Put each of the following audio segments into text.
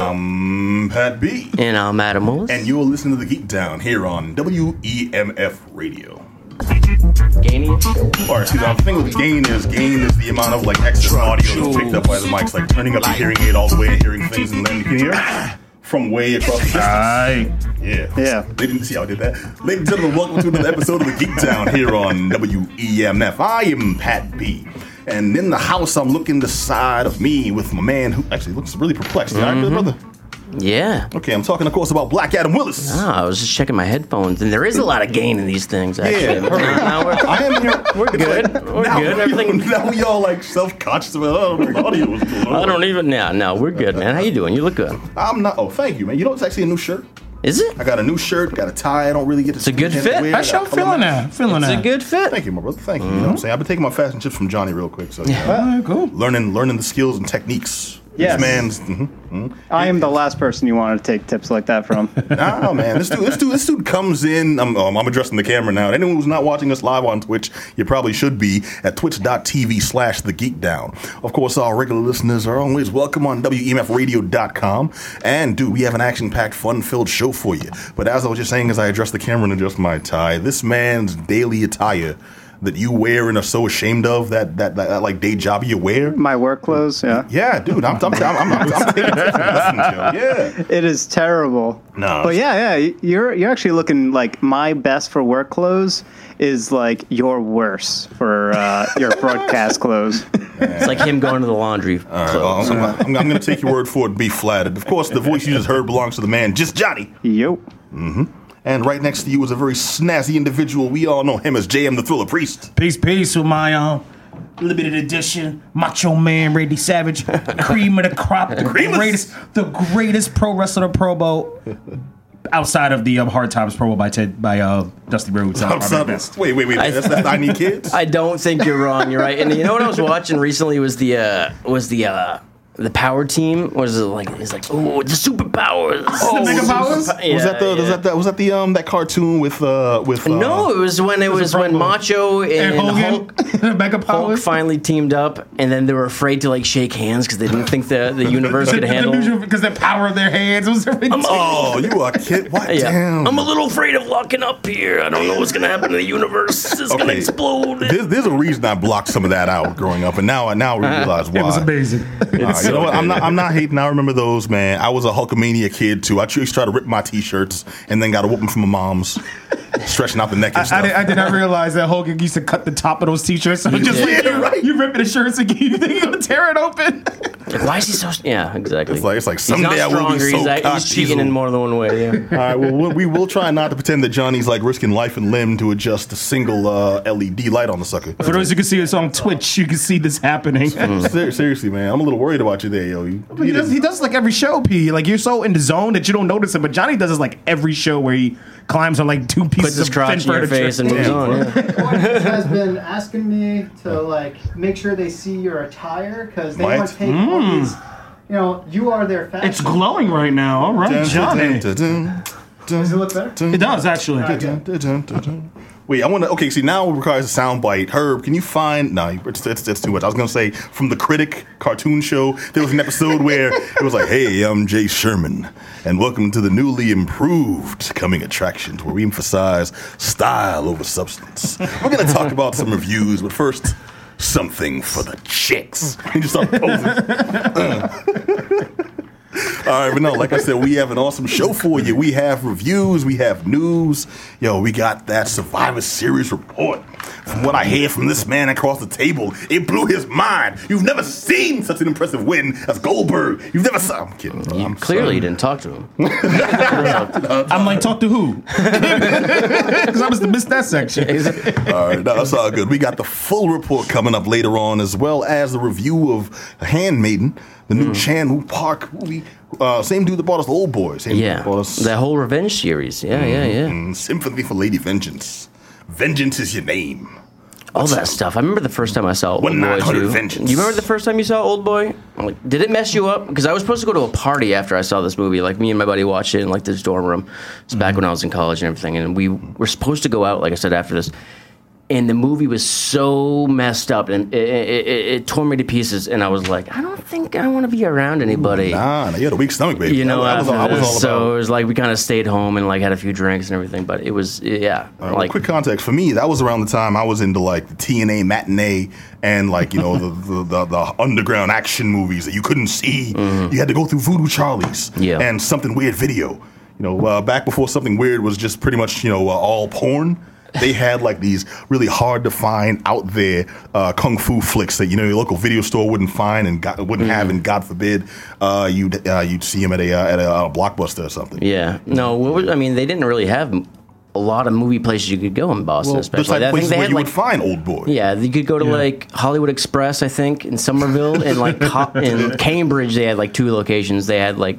I'm Pat B. And I'm Adam Willis. And you're listening to The Geek Down here on WEMF Radio. Gainy? Or excuse me, I'm thinking gain is. Gain is the amount of like excess audio that's picked up by the mics, like turning up your hearing aid all the way and hearing things, and then you can hear from way across the distance. Aye. Yeah. Yeah. They didn't see how I did that. Ladies and gentlemen, welcome to another episode of the Geek Down here on WEMF. I am Pat B. And in the house, I'm looking the side of me with my man who actually looks really perplexed. You all right, brother? Yeah. Okay, I'm talking, of course, about Black Adam Willis. Ah, I was just checking my headphones, and there is a lot of gain in these things, actually. Yeah. Now- now we're, I am here. we're good. We're now, good. Everything. Now we all like self-conscious about oh, the audio. I don't even. Yeah, no, we're good, man. How you doing? You look good. I'm not. Oh, thank you, man. You know, it's actually a new shirt. Is it? I got a new shirt, got a tie. I don't really get to. It's a good wear. fit. I I sure got feeling color that. Feeling It's that. a good fit. Thank you, my brother. Thank you. You know what I'm mm-hmm. saying? I've been taking my fashion tips from Johnny real quick. So you know, Alright, cool. learning learning the skills and techniques. Yes. This man's. mhm, mhm. I am the last person you want to take tips like that from. Nah, man. This dude, this dude, this dude comes in. I'm, um, I'm addressing the camera now. Anyone who's not watching us live on Twitch, you probably should be at twitch.tv slash the geek down. Of course, our regular listeners are always welcome on WEMFradio.com. And dude, we have an action packed, fun filled show for you. But as I was just saying, as I address the camera and adjust my tie, this man's daily attire that you wear and are so ashamed of that that, that, that like day job you wear. My work clothes, yeah. Yeah, dude, I'm, I'm, I'm, I'm, I'm, I'm taking tips from listening to you. Yeah. It is terrible. No. But yeah, yeah, you're you're actually looking like my best for work clothes is like your worse for uh, your broadcast clothes. It's like him going to the laundry. All right, well, I'm, I'm, I'm going to take your word for it. Be flattered. Of course, the voice you just heard belongs to the man, just Johnny. Yo. And right next to you is a very snazzy individual. We all know him as JM the Thriller Priest. Peace, peace with my um limited edition Macho Man Randy Savage, cream of the crop, the Cream greatest, the greatest pro wrestler Pro Bowl outside of the um, Hard Times Pro Bowl by Ted by uh, Dusty Rhodes. uh, I'm Robert Wait, wait, wait. That's, that's I Need Kids? I don't think you're wrong. You're right. And you know what I was watching recently was the uh, was the uh, the power team. Was it like? It's like oh the superpowers. The Mega Powers? Yeah, was that the was that, that was that the um that cartoon with uh with uh, No, it was when it was when Macho and, And Hogan, Hulk, Mega Hulk Powers. finally teamed up, and then they were afraid to like shake hands because they didn't think the, the universe could handle. because the power of their hands was everything. Oh, you are a kid. What? Yeah, Damn. I'm a little afraid of locking up here. I don't know what's gonna happen to the universe. It's gonna explode. There's, there's a reason I blocked some of that out growing up, and now I now realize why. It was amazing. You know what? I'm not. I'm not hating. I remember those, man. I was a Hulkamania kid too. I used to try to rip my t-shirts and then got a whooping from my mom's, stretching out the neck and I, stuff. did, I did not realize that Hogan used to cut the top of those t-shirts. So just Yeah, like, you, right. you ripping the shirts again? you think you're gonna tear it open. Why is he so? Yeah, exactly. It's like it's like he's not someday I will be so he's, like, he's cheating in more than one way. Yeah. All right. Well, we- we will try not to pretend that Johnny's like risking life and limb to adjust a single uh, LED light on the sucker. For those who can see us on Twitch, you can see this happening. Ser- seriously, man, I'm a little worried about you there, yo. You, He does, he does like every show, P. Like you're so in the zone that you don't notice it. But Johnny does this like every show where he climbs on like two pieces Puts his of crotch in your furniture. face and moves on. Yeah. Has been asking me to like make sure they see your attire because they Might. want to take all mm. these. You know, you are their fashion. It's glowing right now. All right, Johnny. Does it look better? It does actually. Wait, I want to. Okay, see now it requires a soundbite. Herb, can you find? No, it's, it's, it's too much. I was gonna say from the Critic cartoon show. There was an episode where it was like, "Hey, I'm Jay Sherman, and welcome to the newly improved coming attractions, where we emphasize style over substance." We're gonna talk about some reviews, but first, something for the chicks. Just start posing. All right, but no, like I said, we have an awesome show for you. We have reviews, we have news. Yo, we got that Survivor Series report. From what I hear from this man across the table, it blew his mind. You've never seen such an impressive win as Goldberg. You've never saw. I'm kidding. Bro. You I'm clearly you didn't talk to him. I'm like, talk to who? Because I must have missed that section. sorry. All right, no, that's all good. We got the full report coming up later on, as well as the review of Handmaiden, the new hmm. Chan-wook Park movie. Uh, same dude that bought us the Old boy. Same dude Yeah, that bought us the whole revenge series. Yeah, yeah, yeah. Mm, Sympathy for Lady Vengeance. Vengeance is your name. All that stuff. I remember the first time I saw Old One Boy too. Vengeance. You remember the first time you saw Old Boy? Like, did it mess you up? Because I was supposed to go to a party after I saw this movie. Like me and my buddy watched it in like this dorm room. It's back when I was in college and everything, and we were supposed to go out. Like I said after this, and the movie was so messed up and it, it, it, it tore me to pieces. And I was like, I don't think I want to be around anybody. Nah, nah, you had a weak stomach, baby. You know, I was, I was, I was so it was like we kind of stayed home and like had a few drinks and everything. But it was yeah, Uh, like quick context for me, that was around the time I was into like the TNA matinee and like you know the, the, the the underground action movies that you couldn't see. You had to go through Voodoo Charlie's Mm-hmm. Yeah. and something weird video. You know, uh, back before something weird was just pretty much you know uh, all porn. They had like these really hard to find out there uh, kung fu flicks that you know your local video store wouldn't find and got, wouldn't have, and God forbid uh, you'd uh, you'd see them at a uh, at a uh, blockbuster or something. yeah. No, what was, I mean they didn't really have a lot of movie places you could go in Boston, Well, the especially. type I think places they where had you like would find old boy. Yeah, you could go to Yeah. like Hollywood Express, I think, in Somerville, and like Co- in Cambridge, they had like two locations. They had like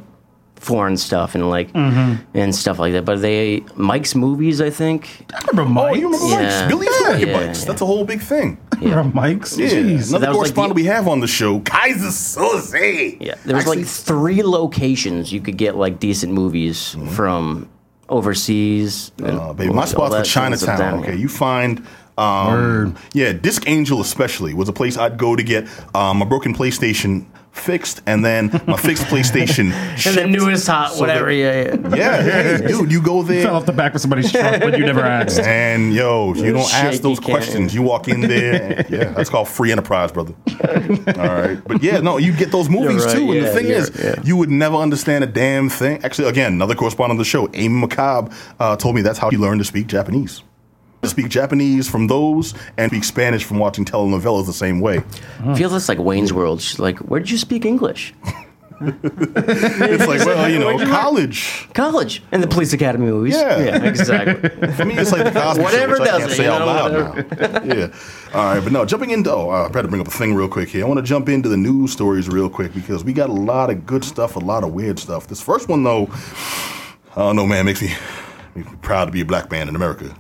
foreign stuff and like and stuff like that. But they Mike's movies, I think. I remember Oh, Mike's. you remember Yeah. Mike's? Billy used to work at Yeah, Mike's. yeah. That's a whole big thing. Yeah. remember Mike's. Yeah. Jeez. Another That was like correspondent the- we have on the show, Kaiser Soze. Yeah, there was Actually, like three locations you could get like decent movies from overseas. and uh, baby, my all spot's for that kind of stuff Chinatown. down here. Okay, you find. Um, Word. yeah, Disc Angel especially was a place I'd go to get um, a broken PlayStation fixed, and then my fixed PlayStation. And the newest hot, So whatever. that- yeah, yeah. Yeah, hey, dude, you go there. Fell off the back of somebody's truck, but you never asked. And yo, you don't ask those can. questions. You walk in there. and- yeah, that's called free enterprise, brother. All right, but yeah, no, you get those movies right, too. And the thing is, yeah. you would never understand a damn thing. Actually, again, another correspondent of the show, Amy McCobb, uh, told me that's how he learned to speak Japanese. To speak Japanese from those and speak Spanish from watching telenovelas the same way. I feel this like Wayne's World. She's like, "Where did you speak English?" It's like, well, you know, you learn- college. College and the Police Academy movies. Yeah. exactly. For me, it's like the Cosby Whatever Show, which I does can't it, say you out know, loud now. yeah. All right, but no, jumping into, oh, I better bring up a thing real quick here. I want to jump into the news stories real quick because we got a lot of good stuff, a lot of weird stuff. This first one, though, I don't know, man, makes me, makes me proud to be a black man in America.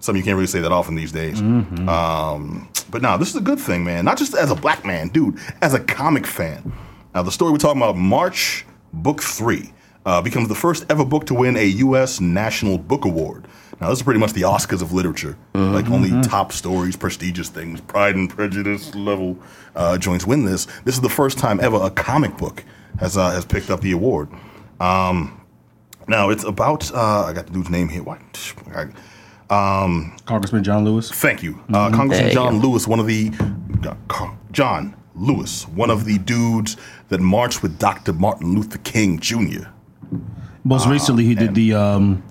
Some of you can't really say that often these days. Um, but now, this is a good thing, man. Not just as a black man, dude, as a comic fan. Now, the story we're talking about, March Book 3, uh, becomes the first ever book to win a U.S. National Book Award. Now, this is pretty much the Oscars of literature. Like, only top stories, prestigious things, Pride and Prejudice level uh, joints win this. This is the first time ever a comic book has, uh, has picked up the award. Um, now, it's about, uh, I got the dude's name here. What? I- Congressman John Lewis. Thank you. Uh, Congressman There you John go. Lewis, one of the John Lewis, one of the dudes that marched with Dr. Martin Luther King Jr. Most Ah, recently, he did the um,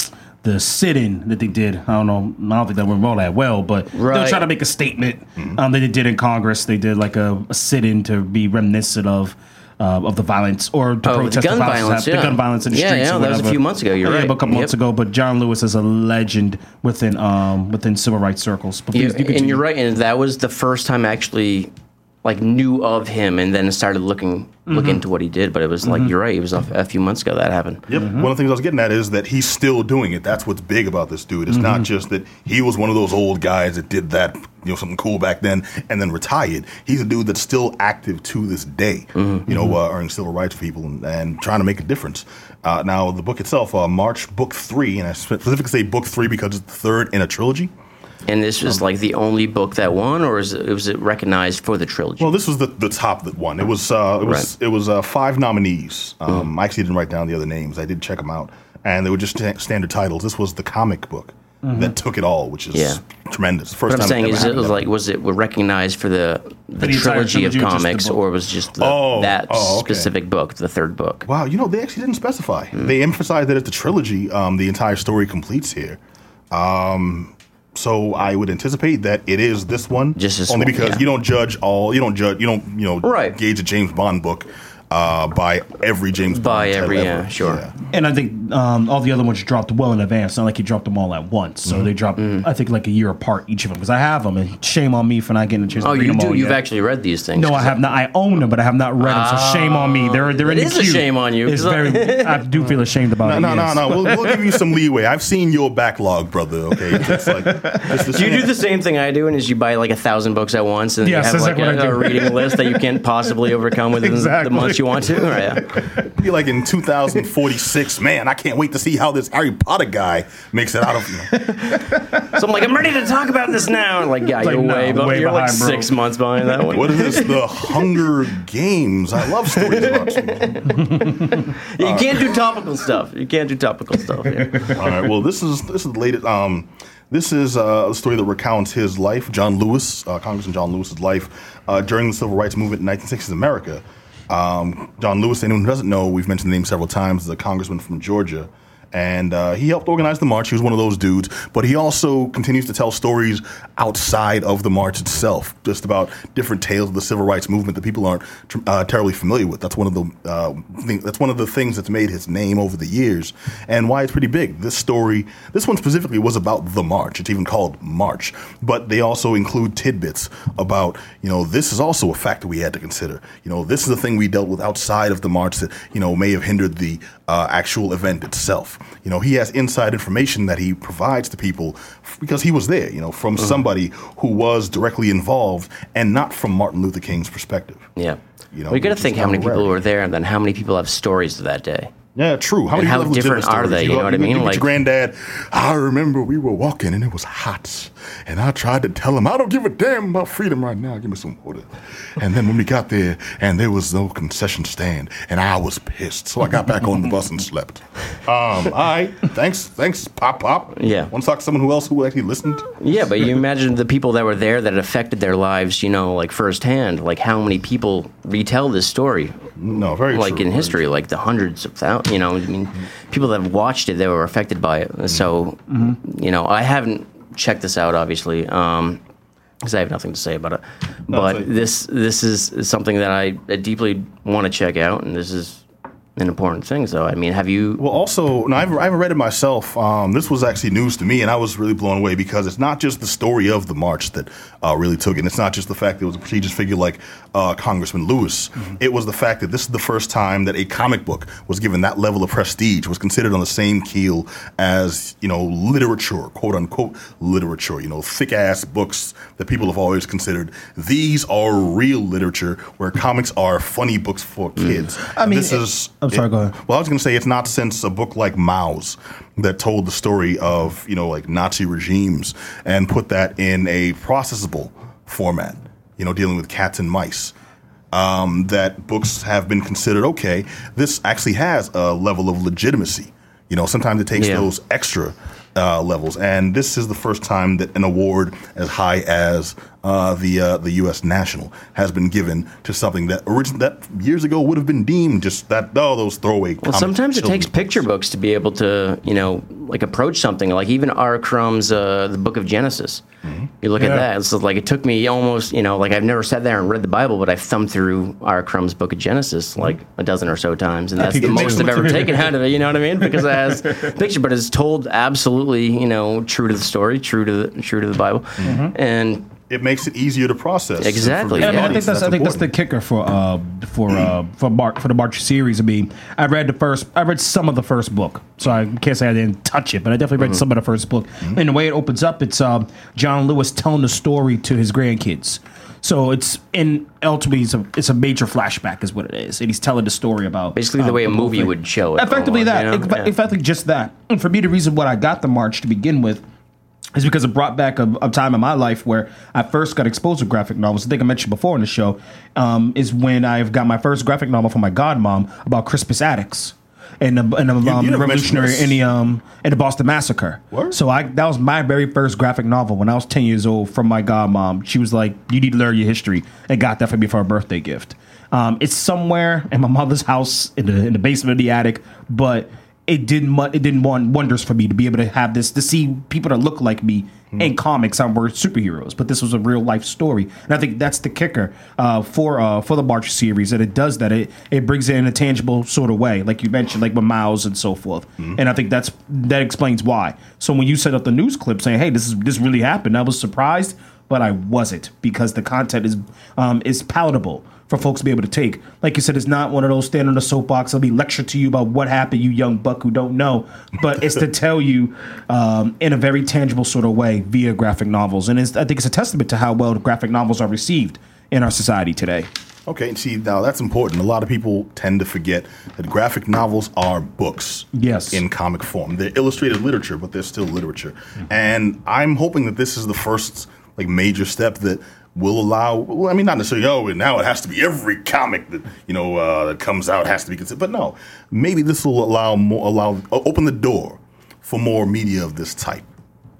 the sit-in that they did. I don't know. I don't think that went all that well, but they were trying to make a statement. Mm-hmm. Um, they did in Congress. They did like a, a sit-in to be reminiscent of. Uh, of the violence or to Oh, the protest gun the violence, violence, the gun violence in the Yeah, streets. yeah, or that was a few months ago, you're yeah, right. about a couple months ago. But John Lewis is a legend within um, within civil rights circles. But Yeah, please, you and you're right, and that was the first time I actually like knew of him, and then started looking look Mm-hmm. into what he did. But it was like you're right; it was a, a few months ago that happened. Yep. One of the things I was getting at is that he's still doing it. That's what's big about this dude. It's not just that he was one of those old guys that did that, you know, something cool back then and then retired. He's a dude that's still active to this day, you know, uh, earning civil rights for people and, and trying to make a difference. Uh, now, the book itself, uh, March Book 3, and I specifically say Book 3 because it's the third in a trilogy. And this Um, was like the only book that won, or is it, was it recognized for the trilogy? Well, this was the, the top that won. It was uh, it was Right. it was uh, five nominees. Um, I actually didn't write down the other names. I did check them out, and they were just sta- standard titles. This was the comic book that took it all, which is Yeah. tremendous. First what I'm time saying is, it was like, was it recognized for the the, the trilogy of trilogy the comics, or was just the, Oh, that oh, okay. specific book, the third book? Wow, you know, they actually didn't specify. They emphasized that it's a trilogy. Um, the entire story completes here. Um, so I would anticipate that it is this one, Just only one, because yeah. you don't judge all. You don't judge. You don't you know Right. gauge a James Bond book uh, by every James By Bond title every, ever. yeah, sure. Yeah. And I think um, all the other ones dropped well in advance. Not like he dropped them all at once. So they dropped, Mm-hmm. I think, like a year apart each of them. Because I have them, and shame on me for not getting a chance Oh, to read you them do. all You've yet. actually read these things. No, I have not. I own them, but I have not read them. So shame on me. They're they're in It the is a shame on you, It's 'cause I- very. I do feel ashamed about No, it. no, no, yes. no. We'll, we'll give you some leeway. I've seen your backlog, brother. Okay, it's like it's Do you do the same thing I do, and is you buy like a thousand books at once, and Yes, you have like exactly a, what I a do. reading list that you can't possibly overcome within Exactly. the month what you want to. Or, yeah. Be like in 2046. Man, I can't wait to see how this Harry Potter guy makes it out of. You know, So I'm like, I'm ready to talk about this now. And like, yeah, like, you're no, way, way you're like bro. six months behind that one. what is this? The Hunger Games. I love stories about you. you can't do topical stuff. You can't do topical stuff. Yeah. All right. Well, this is this is the latest. Um, this is uh, a story that recounts his life, John Lewis, uh, Congressman John Lewis's life uh, during the civil rights movement in 1960s America. Um, John Lewis, anyone who doesn't know, we've mentioned the name several times, is a congressman from Georgia. And uh, he helped organize the march. He was one of those dudes. But he also continues to tell stories outside of the march itself, just about different tales of the civil rights movement that people aren't uh, terribly familiar with. That's one of the uh, that's one of the things that's made his name over the years, and why it's pretty big. This story, this one specifically, was about the march. It's even called March. But they also include tidbits about, you know, this is also a factor we had to consider. You know, this is a thing we dealt with outside of the march that you know may have hindered the uh, actual event itself. You know, he has inside information that he provides to people because he was there. You know, from uh-huh. somebody who was directly involved and not from Martin Luther King's perspective. Yeah. You know, you got to think how many kinda people rare. were there, and then how many people have stories of that day. Yeah, true. How And many how different are they, you go- know what I mean? Like- granddad. I remember we were walking and it was hot, and I tried to tell him I don't give a damn about freedom right now. Give me some water. And then when we got there, and there was no concession stand, and I was pissed, so I got back on the bus and slept. Um, all right, thanks, thanks, Pop Pop. Yeah. Want to talk to someone who else who actually listened? Yeah, but you imagine the people that were there that it affected their lives, you know, like firsthand. Like how many people retell this story, No, very like true, in history, like the hundreds of thousands. You know, I mean, people that have watched it, they were affected by it. So, you know, I haven't checked this out, obviously, um, because I have nothing to say about it. but this this is something that I deeply want to check out, and this is an important thing. So, I mean, have you? Well, also, no, I've, I haven't read it myself. Um, this was actually news to me, and I was really blown away because it's not just the story of the march that uh, really took it. And it's not just the fact that it was a prestigious figure like uh, Congressman Lewis. It was the fact that this is the first time that a comic book was given that level of prestige, was considered on the same keel as, you know, literature, quote unquote literature, you know, thick ass books that people have always considered. These are real literature where comics are funny books for kids. I mean, this it- is. I'm sorry, it- go ahead. well, I was going to say it's not since a book like Maus that told the story of you know like Nazi regimes and put that in a processable format. You know, dealing with cats and mice. Um, that books have been considered okay. This actually has a level of legitimacy. You know, sometimes it takes Yeah. those extra uh, levels, and this is the first time that an award as high as uh, the uh, the U.S. National has been given to something that origin that years ago would have been deemed just that oh those throwaway. Well, comic sometimes it takes children's picture books. books to be able to, you know, like approach something. Like even R. Crumb's uh, The Book of Genesis. Mm-hmm. You look Yeah. at that. It's like it took me almost, you know, like I've never sat there and read the Bible, but I've thumbed through R. Crumb's Book of Genesis Mm-hmm. like a dozen or so times, and that's the most I've ever taken out of it. You know what I mean? Because it has picture, but it's told absolutely, you know, true to the story, true to the true to the Bible, and It makes it easier to process. Exactly, for Yeah, I, mean, I think that's, I think that's the kicker for uh for uh for Mark for the March series. I mean, I read the first, I read some of the first book, so I can't say I didn't touch it, but I definitely read some of the first book. And the way it opens up, it's um John Lewis telling the story to his grandkids. So it's in ultimately it's a, it's a major flashback is what it is, and he's telling the story about basically the uh, way a movie thing. would show it. Effectively, almost, that you know? Eff- Yeah. effectively just that. And for me, the reason what I got the march to begin with is because it brought back a, a time in my life where I first got exposed to graphic novels. I think I mentioned before in the show um, is when I've got my first graphic novel from my godmom about Crispus Attucks. And the, and the, um, you the revolutionary in the um in the Boston Massacre. Word? So I that was my very first graphic novel when I was ten years old from my godmom. She was like, "You need to learn your history," and got that for me for a birthday gift. Um, it's somewhere in my mother's house in the in the basement of the attic, but it didn't mu- it didn't want wonders for me to be able to have this to see people that look like me in comics and were superheroes, but this was a real life story, and I think that's the kicker uh, for uh, for the March series that it does that. It it brings it in a tangible sort of way, like you mentioned, like with Miles and so forth, and I think that's that explains why. So when you set up the news clip saying, "Hey, this is this really happened," I was surprised, but I wasn't because the content is um, is palatable for folks to be able to take. Like you said, it's not one of those stand on the soapbox. I'll be lecture to you about what happened, you young buck who don't know. But it's to tell you um, in a very tangible sort of way via graphic novels. And it's, I think it's a testament to how well graphic novels are received in our society today. Okay, and see now that's important. A lot of people tend to forget that graphic novels are books. Yes. In comic form, they're illustrated literature, but they're still literature. And I'm hoping that this is the first like major step that will allow. Well, I mean, not necessarily. Oh, now it has to be every comic that you know uh, that comes out has to be considered. But no, maybe this will allow more allow open the door for more media of this type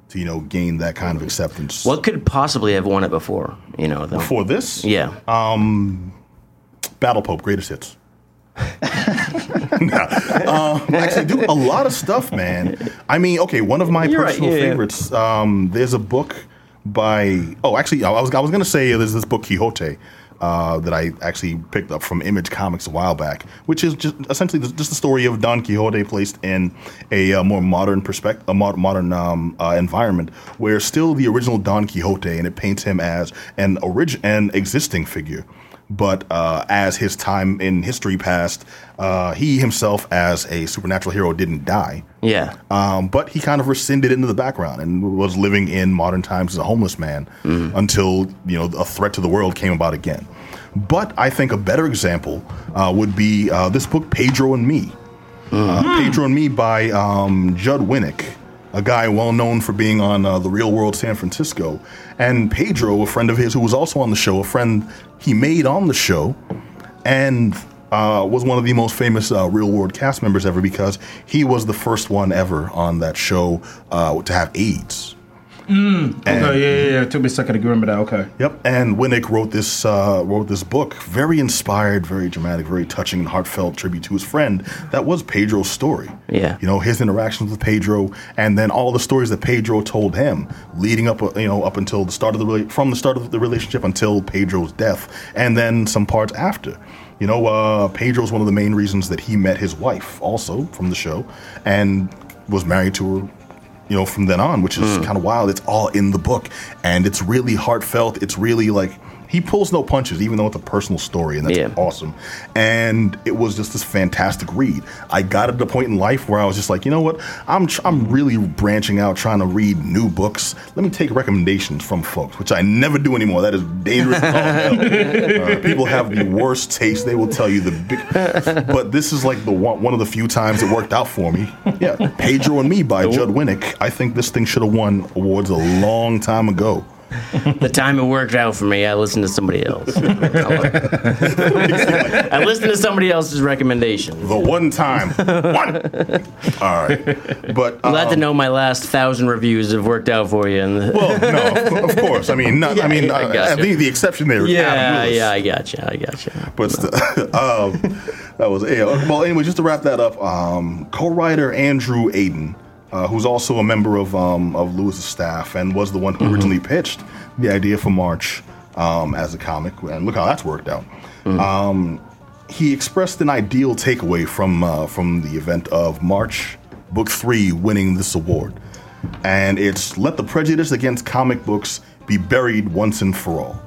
to you know gain that kind of acceptance. What could possibly have won it before? You know, though? for this? Yeah. Battle Pope, greatest hits. Nah. Uh, actually, do a lot of stuff, man. I mean, okay, one of my You're personal yeah, yeah. favorites. Um, there's a book by. Oh, actually, I was I was gonna say there's this book Quixote. Uh, that I actually picked up from Image Comics a while back, which is just essentially just the story of Don Quixote placed in a uh, more modern perspective, a mod- modern um, uh, environment, where still the original Don Quixote, and it paints him as an orig- an existing figure, but uh, as his time in history passed, uh, he himself, as a supernatural hero, didn't die. yeah. Um, but he kind of rescinded into the background and was living in modern times as a homeless man until you know a threat to the world came about again. But I think a better example uh, would be uh, this book, Pedro and Me. Uh, Pedro and Me by um, Judd Winick, a guy well known for being on uh, The Real World San Francisco. And Pedro, a friend of his who was also on the show, a friend he made on the show, and uh, was one of the most famous uh, Real World cast members ever because he was the first one ever on that show uh, to have AIDS. And- Okay, yeah, yeah, yeah. It took me a second to remember that. Okay. Yep, and Winick wrote this uh, wrote this book, very inspired, very dramatic, very touching and heartfelt tribute to his friend. That was Pedro's story. Yeah. you know his interactions with Pedro, and then all the stories that Pedro told him, leading up, uh, you know, up until the start of the from the start of the relationship until Pedro's death, and then some parts after. You know, uh, Pedro's one of the main reasons that he met his wife, also from the show, and was married to her you know, from then on, which is Hmm. kind of wild. It's all in the book, and it's really heartfelt. It's really like he pulls no punches, even though it's a personal story, and that's Yeah. awesome. And it was just this fantastic read. I got at the point in life where I was just like, you know what, I'm tr- I'm really branching out, trying to read new books. Let me take recommendations from folks, which I never do anymore. That is dangerous. as all hell. Uh, people have the worst taste. They will tell you the big, but this is like the one, one of the few times it worked out for me. Yeah, Pedro and Me by Judd Winick. I think this thing should have won awards a long time ago. The time it worked out for me, I listened to somebody else. I listened to somebody else's recommendation. The one time, one. All right, but Glad to um, know my last thousand reviews have worked out for you. And Well, no, of- of course. I mean, not, I mean, I uh, I, think the exception there. yeah, yeah, I gotcha, I gotcha. But st- um, that was yeah. Well, anyway, just to wrap that up, um, co-writer Andrew Aydin, uh, who's also a member of um, of Lewis's staff and was the one who originally pitched the idea for March um, as a comic, and look how that's worked out. Um, he expressed an ideal takeaway from uh, from the event of March Book Three winning this award, and it's let the prejudice against comic books be buried once and for all.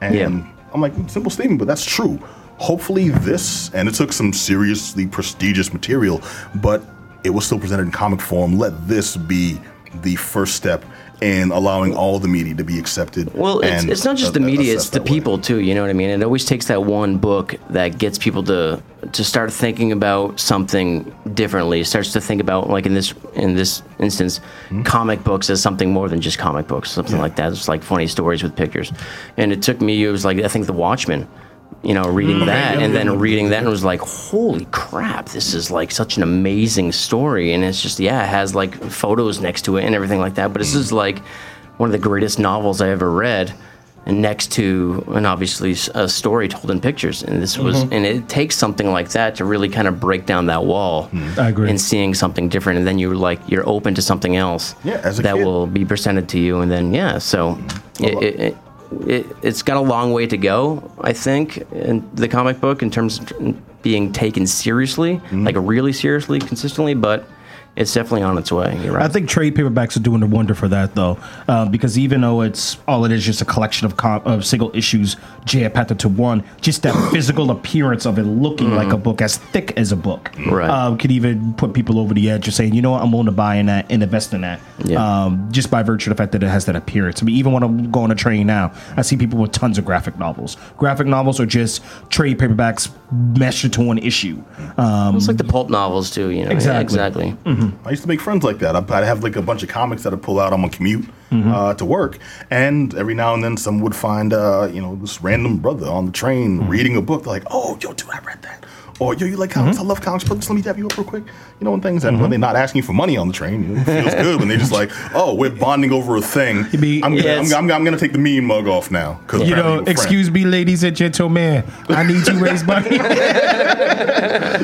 And Yeah. I'm like, simple statement, but that's true. Hopefully, this, and it took some seriously prestigious material, but it was still presented in comic form. Let this be the first step in allowing all the media to be accepted. Well, it's, it's not just the a- a- media; it's the that way. people too. You know what I mean? It always takes that one book that gets people to to start thinking about something differently. Starts to think about like in this in this instance, Hmm? comic books as something more than just comic books, something like that. It's like funny stories with pictures. And it took me. It was like I think The Watchmen. You know, reading Hmm. that and then reading that and was like, holy crap, this is like such an amazing story. And it's just, yeah, it has like photos next to it and everything like that. But this is like one of the greatest novels I ever read. And next to, and obviously a story told in pictures. And this was, Mm-hmm. and it takes something like that to really kind of break down that wall. I agree. And seeing something different. And then you're like, you're open to something else Yeah, as a that kid. will be presented to you. And then, yeah, so it, it, it, it, it's got a long way to go, I think, in the comic book in terms of being taken seriously, Mm-hmm. like really seriously, consistently. But it's definitely on its way. Right. I think trade paperbacks are doing a wonder for that, though, uh, because even though it's all it is just a collection of, com- of single issues jam packed into one, just that physical appearance of it looking like a book, as thick as a book, Right. um, could even put people over the edge of saying, you know what, I'm willing to buy in that and invest in that, Yeah. um, just by virtue of the fact that it has that appearance. I mean, even when I'm going to train now, I see people with tons of graphic novels. Graphic novels are just trade paperbacks meshed into one issue. Um, it's like the pulp novels too. You know, Exactly. Yeah, exactly. I used to make friends like that. I'd have like a bunch of comics that I'd pull out on my commute uh, to work, and every now and then some would find, uh, you know, this random brother on the train reading a book. They're like, "Oh, yo, dude, I read that." Or yo, you like comics? I love comics, but just let me dab you up real quick. You know, and things. And when they're not asking you for money on the train, you know, it feels good when they're just like, "Oh, we're bonding over a thing." be- I'm, gonna. I'm, I'm, I'm gonna take the mean mug off now because You know, excuse me, ladies and gentlemen. I need to raise money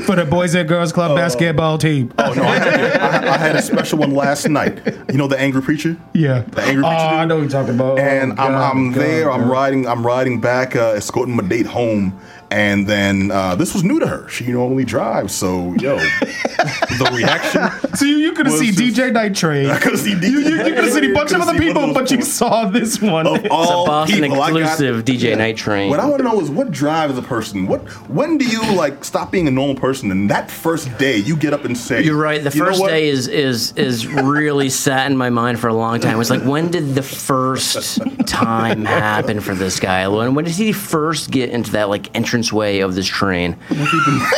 for the Boys and Girls Club basketball team. Oh no, I had, I, I had a special one last night. You know the angry preacher. yeah. The angry preacher. Oh, preacher I know what you're talking about. and Oh, I'm, God, I'm God, there. I'm riding. I'm riding back, uh, escorting my date home, and then uh, this was new to her. She normally drives, so yo, the reaction. So you, you could have seen just- DJ Night Train. I could have seen. You, you, you could have seen a bunch of other people, but you saw this one. Of all Boston people, I got- exclusive DJ Night Train. What I want to know is what drives a person. What when do you like stop being a normal person? And that first day, you get up and say, You're right. The "You first day is is is really sat in my mind for a long time. It's like when did the first time happen for this guy? When when did he first get into that like entranceway of this train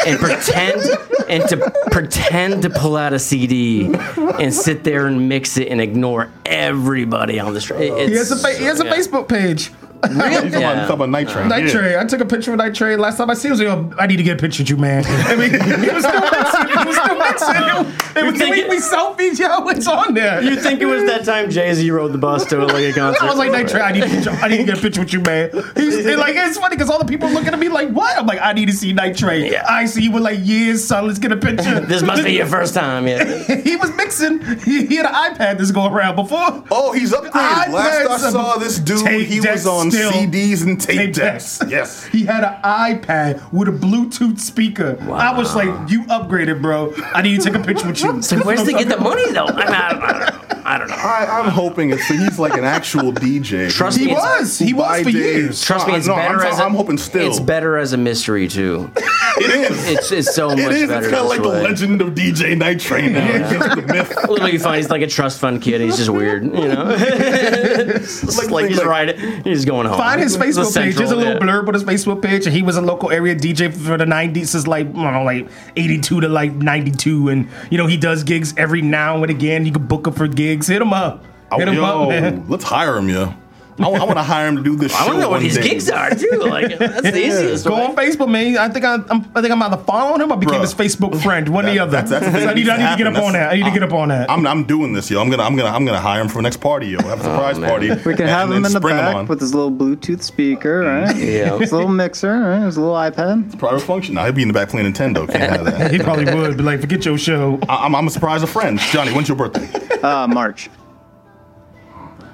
and pretend and to pretend to pull out a CD and sit there and mix it and ignore everybody on the train? he has a, fa- he has a Yeah. Facebook page. You talking, about, Yeah. talking about night train? Night yeah. Train. I took a picture of Night Train last time I see him. I like, I need to get a picture of you, man. I mean, he was still mixing. He was still mixing. It was the think way it- we selfies, yo. It's on there. You think it was that time Jay Z rode the bus to like a concert? I was like, Night Train, I need, to, I need to get a picture with you, man. He's and, like, it's funny because all the people looking at me like, what? I'm like, I need to see Night Train. Yeah. I see you with like, years, son. Let's get a picture. this must be your first time, yeah. he was mixing. He, he had an iPad that's going around before. Oh, he's upgraded. I Last I saw this dude, he was on still. CDs and tape, Tape decks. decks. Yes. He had an iPad with a Bluetooth speaker. I was like, "You upgraded, bro. I need to take a picture with you." So where's he get the money though? I, mean, I, don't, I, don't, I don't know. I, I'm hoping it's so he's like an actual DJ. Trust He me, it's- was. He was for day- years. Trust me, uh, it's No, better I'm, as a, I'm hoping still. It's better as a mystery too. It is. It's it's so much It is. better. It's kind of this like the legend of DJ Night Train now. It's the myth. Literally, you find he's like a trust fund kid. He's just weird, you know. It's Like- like, he's like- riding, he's going home. Find his It's a Facebook page. There's a little yeah. blurb on his Facebook page, and he was a local area DJ for the '90s, since like I don't know, like '82 to like '92, and you know he does gigs every now and again. You can book him for gigs. Hit him up. Oh, Hit him Yo, up, man. let's hire him, yeah. I, want to hire him to do this show I want to know what his day. gigs are too. Like that's the easiest. Go way. on Facebook, man. I think I, I'm, I think I'm either following him or became Bruh. his Facebook friend. One or the That- other. that's- that's the thing I need, I that need to get up happens. on that. I need to get up on that. I'm, I'm doing this, yo. I'm gonna I'm gonna I'm gonna hire him for the next party, yo. Have a surprise man. party. We can have him in the spring back with his little Bluetooth speaker, right? Yeah. His little mixer, right? His little iPad. It's private function. Now he'll be in the back playing Nintendo. Can't have that. he probably would, but like, forget your show. I, I'm I'm a surprise of friends. Johnny, when's your birthday? Uh, March.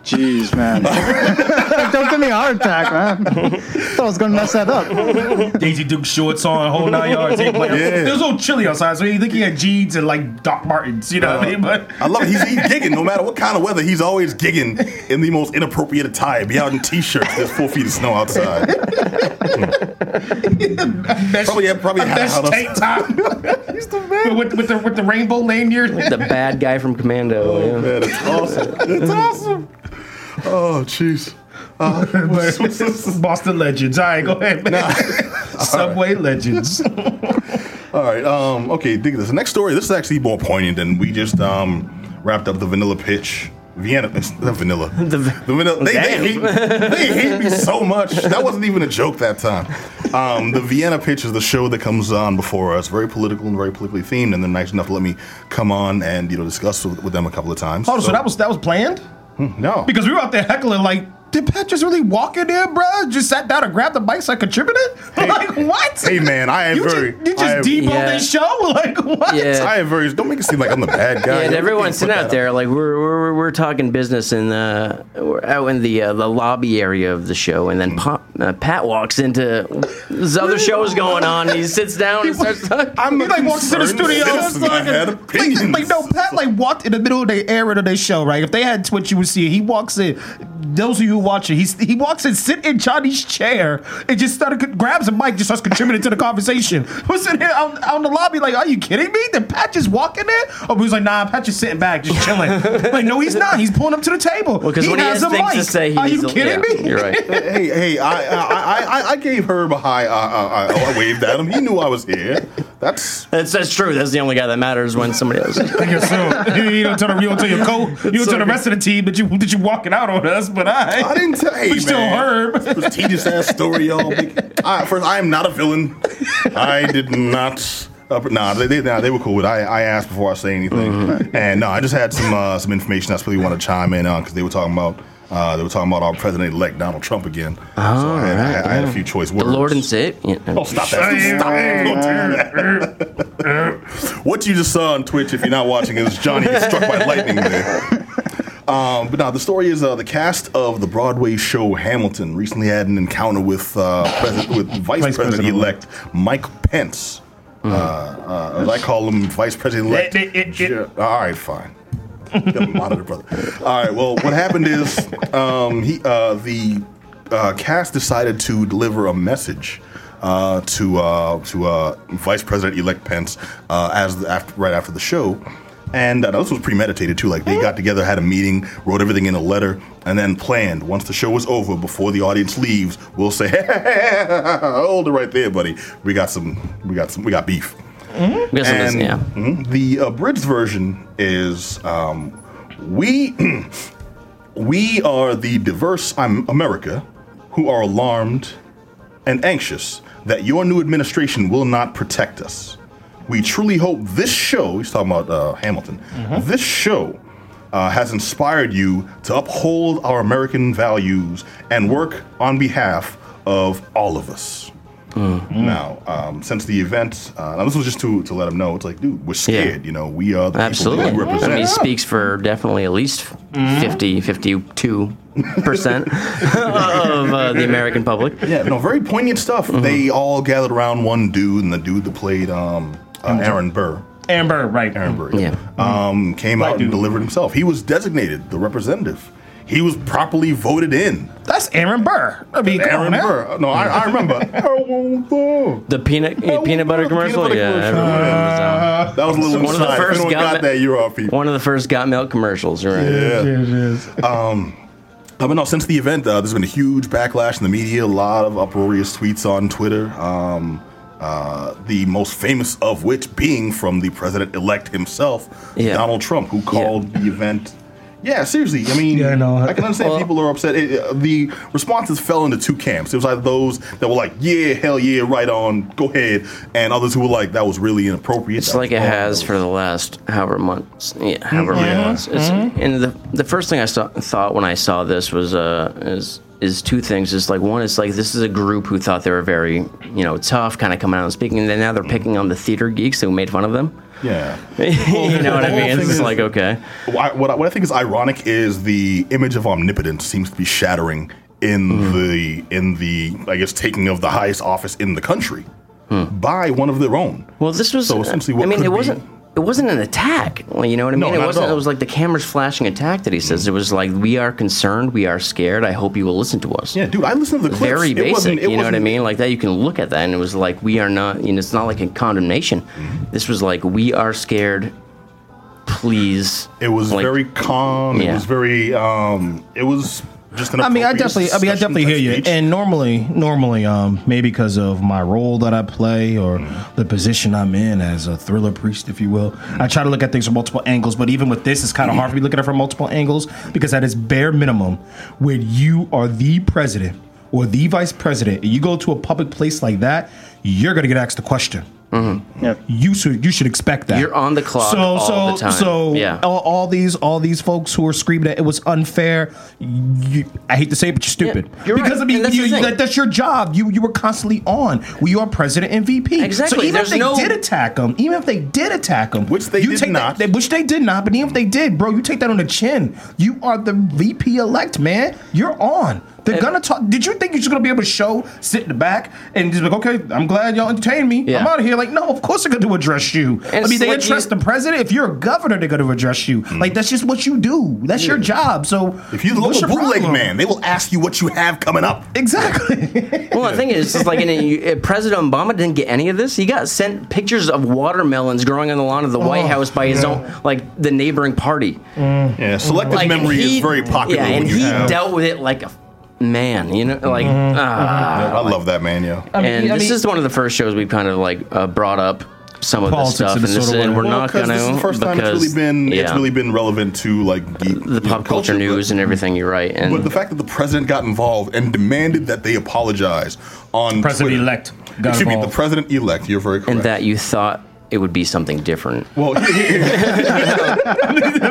Jeez, man. Don't give me a heart attack, man. Thought I was gonna mess that up. Daisy Duke shorts on, whole nine yards. He like, Yeah. It was a little chilly outside, so you think he had jeans and like Doc Martens, you know what I mean? Uh, but I love it. He's, he's gigging no matter what kind of weather. He's always gigging in the most inappropriate attire. Be out in t-shirts. There's four feet of snow outside. mesh, Probably had- probably a had mesh how to- tank top. with, with the with the rainbow lanyard. The bad guy from Commando. Oh, yeah. Man, it's awesome. It's awesome. Oh, jeez. Boston Legends. All right, go ahead, man. Subway Legends. All right. Um. Okay. Dig this. The next story. This is actually more poignant than we just um wrapped up the vanilla pitch. Vienna, not vanilla. The, vanilla. They, they hate me. They hate me so much. That wasn't even a joke that time. Um, the Vienna pitch is the show that comes on before us. Very political and very politically themed, and they're nice enough to let me come on and you know discuss with, with them a couple of times. Oh, so that was that was planned? No. Because we were out there heckling like, did Pat just really walk in there, bro? Just sat down and grabbed the mics like contributed? like what? hey man, I am you very. just, you I am, just deboed Yeah. this show? Like what? Yeah. I am very. Don't make it seem like I'm the bad guy. Yeah, and Don't everyone sitting out there like we're we're, we're talking business in the we're out in the uh, the lobby area of the show, and then Mm. Pop, uh, Pat walks into This other show's going on. And he sits down and starts talking. I'm He like walks into the studio. citizen. I had. Like, like no, Pat like walked in the middle of the air of their show, right? If they had Twitch, you would see it. He walks in. Those of you who watch it, he's he walks and sit in Johnny's chair, and just started grabs a mic, just starts contributing to the conversation. Who's sitting here out, out in the lobby? Like, are you kidding me? Did Pat just walk in there? Oh, he was like, nah, Pat just sitting back, just chilling. like, no, he's not. He's pulling up to the table. Well, 'cause he when he has has a things to mic. say, he are you needs to- kidding yeah, me? You're right. Hey, hey, I, I, I, I gave Herb a high. Uh, uh, I, I waved at him. He knew I was here. That's That's, that's true. That's the only guy that matters when somebody else. Yes, sir. you don't tell the, you don't tell your co, you don't tell the rest of the team that you that you walking out on us, but I. I didn't tell. Hey, But still man, Herb. Prestigious ass story, y'all. Big- I, first, I am not a villain. I did not. Uh, nah, they, they, nah, they were cool with. it. I, I asked before I say anything, and no, I just had some uh, some information I really want to chime in on because they were talking about uh, they were talking about our president elect Donald Trump again. so I had, I, had, I had a few choice words. The Lord and Sid. Yeah. Oh, stop that! Stop Don't do that. what you just saw on Twitch, if you're not watching, is Johnny gets struck by lightning there. Um, but now the story is uh, the cast of the Broadway show Hamilton recently had an encounter with uh, president, with Vice, Vice President President-elect. Mike Pence. Uh, uh, as I call him, Vice President elect. It- it- it- All right, fine. Gotta monitor, brother. All right. Well, what happened is um, he uh, the uh, cast decided to deliver a message uh, to uh, to uh, Vice President elect Pence uh, as the, after, right after the show. And uh, this was premeditated too. Like they got together, had a meeting, wrote everything in a letter, and then planned. Once the show was over, before the audience leaves, we'll say, "Hold it right there, buddy. We got some. We got some. We got beef." We got some And yeah. mhm, the abridged version is um, we we are the diverse America who are alarmed and anxious that your new administration will not protect us. We truly hope this show, he's talking about uh, Hamilton, this show uh, has inspired you to uphold our American values and work on behalf of all of us. Now, um, since the event, uh, now this was just to, to let them know, it's like, dude, we're scared. You know, we are the Absolutely. people we I represent. mean, he speaks for definitely at least 50, 52 percent of uh, the American public. Yeah, no, very poignant stuff. They all gathered around one dude, and the dude that played um, uh, Aaron Burr. Amber, right? Aaron Burr, Yeah. um, came out and dude. delivered himself. He was designated the representative. He was properly voted in. That's Aaron Burr. I mean, come on, Aaron. Burr. No, I, I remember. I won't. The peanut uh, peanut butter the peanut commercial. butter yeah, commercial. everyone remembers that was a little One of the first anyone got that, you're off people. One of the first got milk commercials, right? Yeah. Uh, but no, since the event, uh, there's been a huge backlash in the media, a lot of uproarious tweets on Twitter. Um, uh, the most famous of which being from the president elect himself, Yeah. Donald Trump, who called the event. Yeah, seriously. I mean, Yeah, I. I can understand Well- people are upset. It, uh, the responses fell into two camps. It was either those that were like, "Yeah, hell yeah, right on, go ahead," and others who were like, "That was really inappropriate." It's That like it has That for the last however months. Yeah, however many Yeah. months. It's, And the the first thing I saw, thought when I saw this was uh is is two things. It's like one is like this is a group who thought they were very you know tough, kind of coming out and speaking, and then now they're picking on the theater geeks who made fun of them. Yeah. you know what I mean? It's is- like okay, What I, what I think is ironic is the image of omnipotence seems to be shattering in Mm. the in the I guess taking of the highest office in the country Hmm. by one of their own. Well, this was. So essentially what I mean, it be- wasn't. It wasn't an attack. Well, you know what I No, mean? it not wasn't. It was like the cameras flashing attack that he says. It was like we are concerned, we are scared. I hope you will listen to us. Yeah, dude, I listened to the clips. Very basic. it You know what I mean? Like that, you can look at that, and it was like we are not. You know, it's not like a condemnation. Mm-hmm. This was like we are scared. Please. It was Like- very calm. It was very. um It was just an. I mean, I definitely, I mean, I definitely hear you. speech. And normally, normally, um, maybe because of my role that I play or the position I'm in as a thriller priest, if you will, I try to look at things from multiple angles. But even with this, it's kind of hard for me looking at it from multiple angles because at its bare minimum, when you are the president or the vice president, and you go to a public place like that, you're gonna get asked a question. Mm-hmm. Yeah. You should you should expect that. You're on the clock So all so the time. so Yeah. all, all these all these folks who are screaming that it was unfair. You, I hate to say it, but you're stupid. you're because right. I mean that's you, the that, that's your job. You you were constantly on. We are president and VP. Exactly. So even There's if they no- did attack them, even if they did attack them, Which they you did take not. That, which they did not. But even if they did, bro, you take that on the chin. You are the VP elect, man. You're on. They're gonna talk. Did you think you're just gonna be able to show, sit in the back, and just be like, okay, I'm glad y'all entertained me. Yeah. I'm out of here. Like, no, of course they're gonna address you. I mean, they like address you- the president. If you're a governor, they're gonna address you. Hmm. Like, that's just what you do. That's your job. So If you're the what's local your bootleg problem? man, they will ask you what you have coming up. exactly. Well, the thing is, it's like in a, uh, President Obama didn't get any of this. He got sent pictures of watermelons growing on the lawn of the White Oh, House by his own, like the neighboring party. Mm. Yeah, selective Like memory he- is very popular Yeah, when and you he have. dealt with it like a man. You know, like. ah. I love that man, yo. I mean, and I this mean- is one of the first shows we've kind of like uh, brought up some of this stuff, and, this, sort of and we're Well, not 'cause going to this is the first time it's really been it's really been relevant to like geek, the pop culture news and everything. You're right, and But the fact that the president got involved and demanded that they apologize on President Twitter. elect got Excuse me, the president elect. You're very correct. and that you thought it would be something different. well, I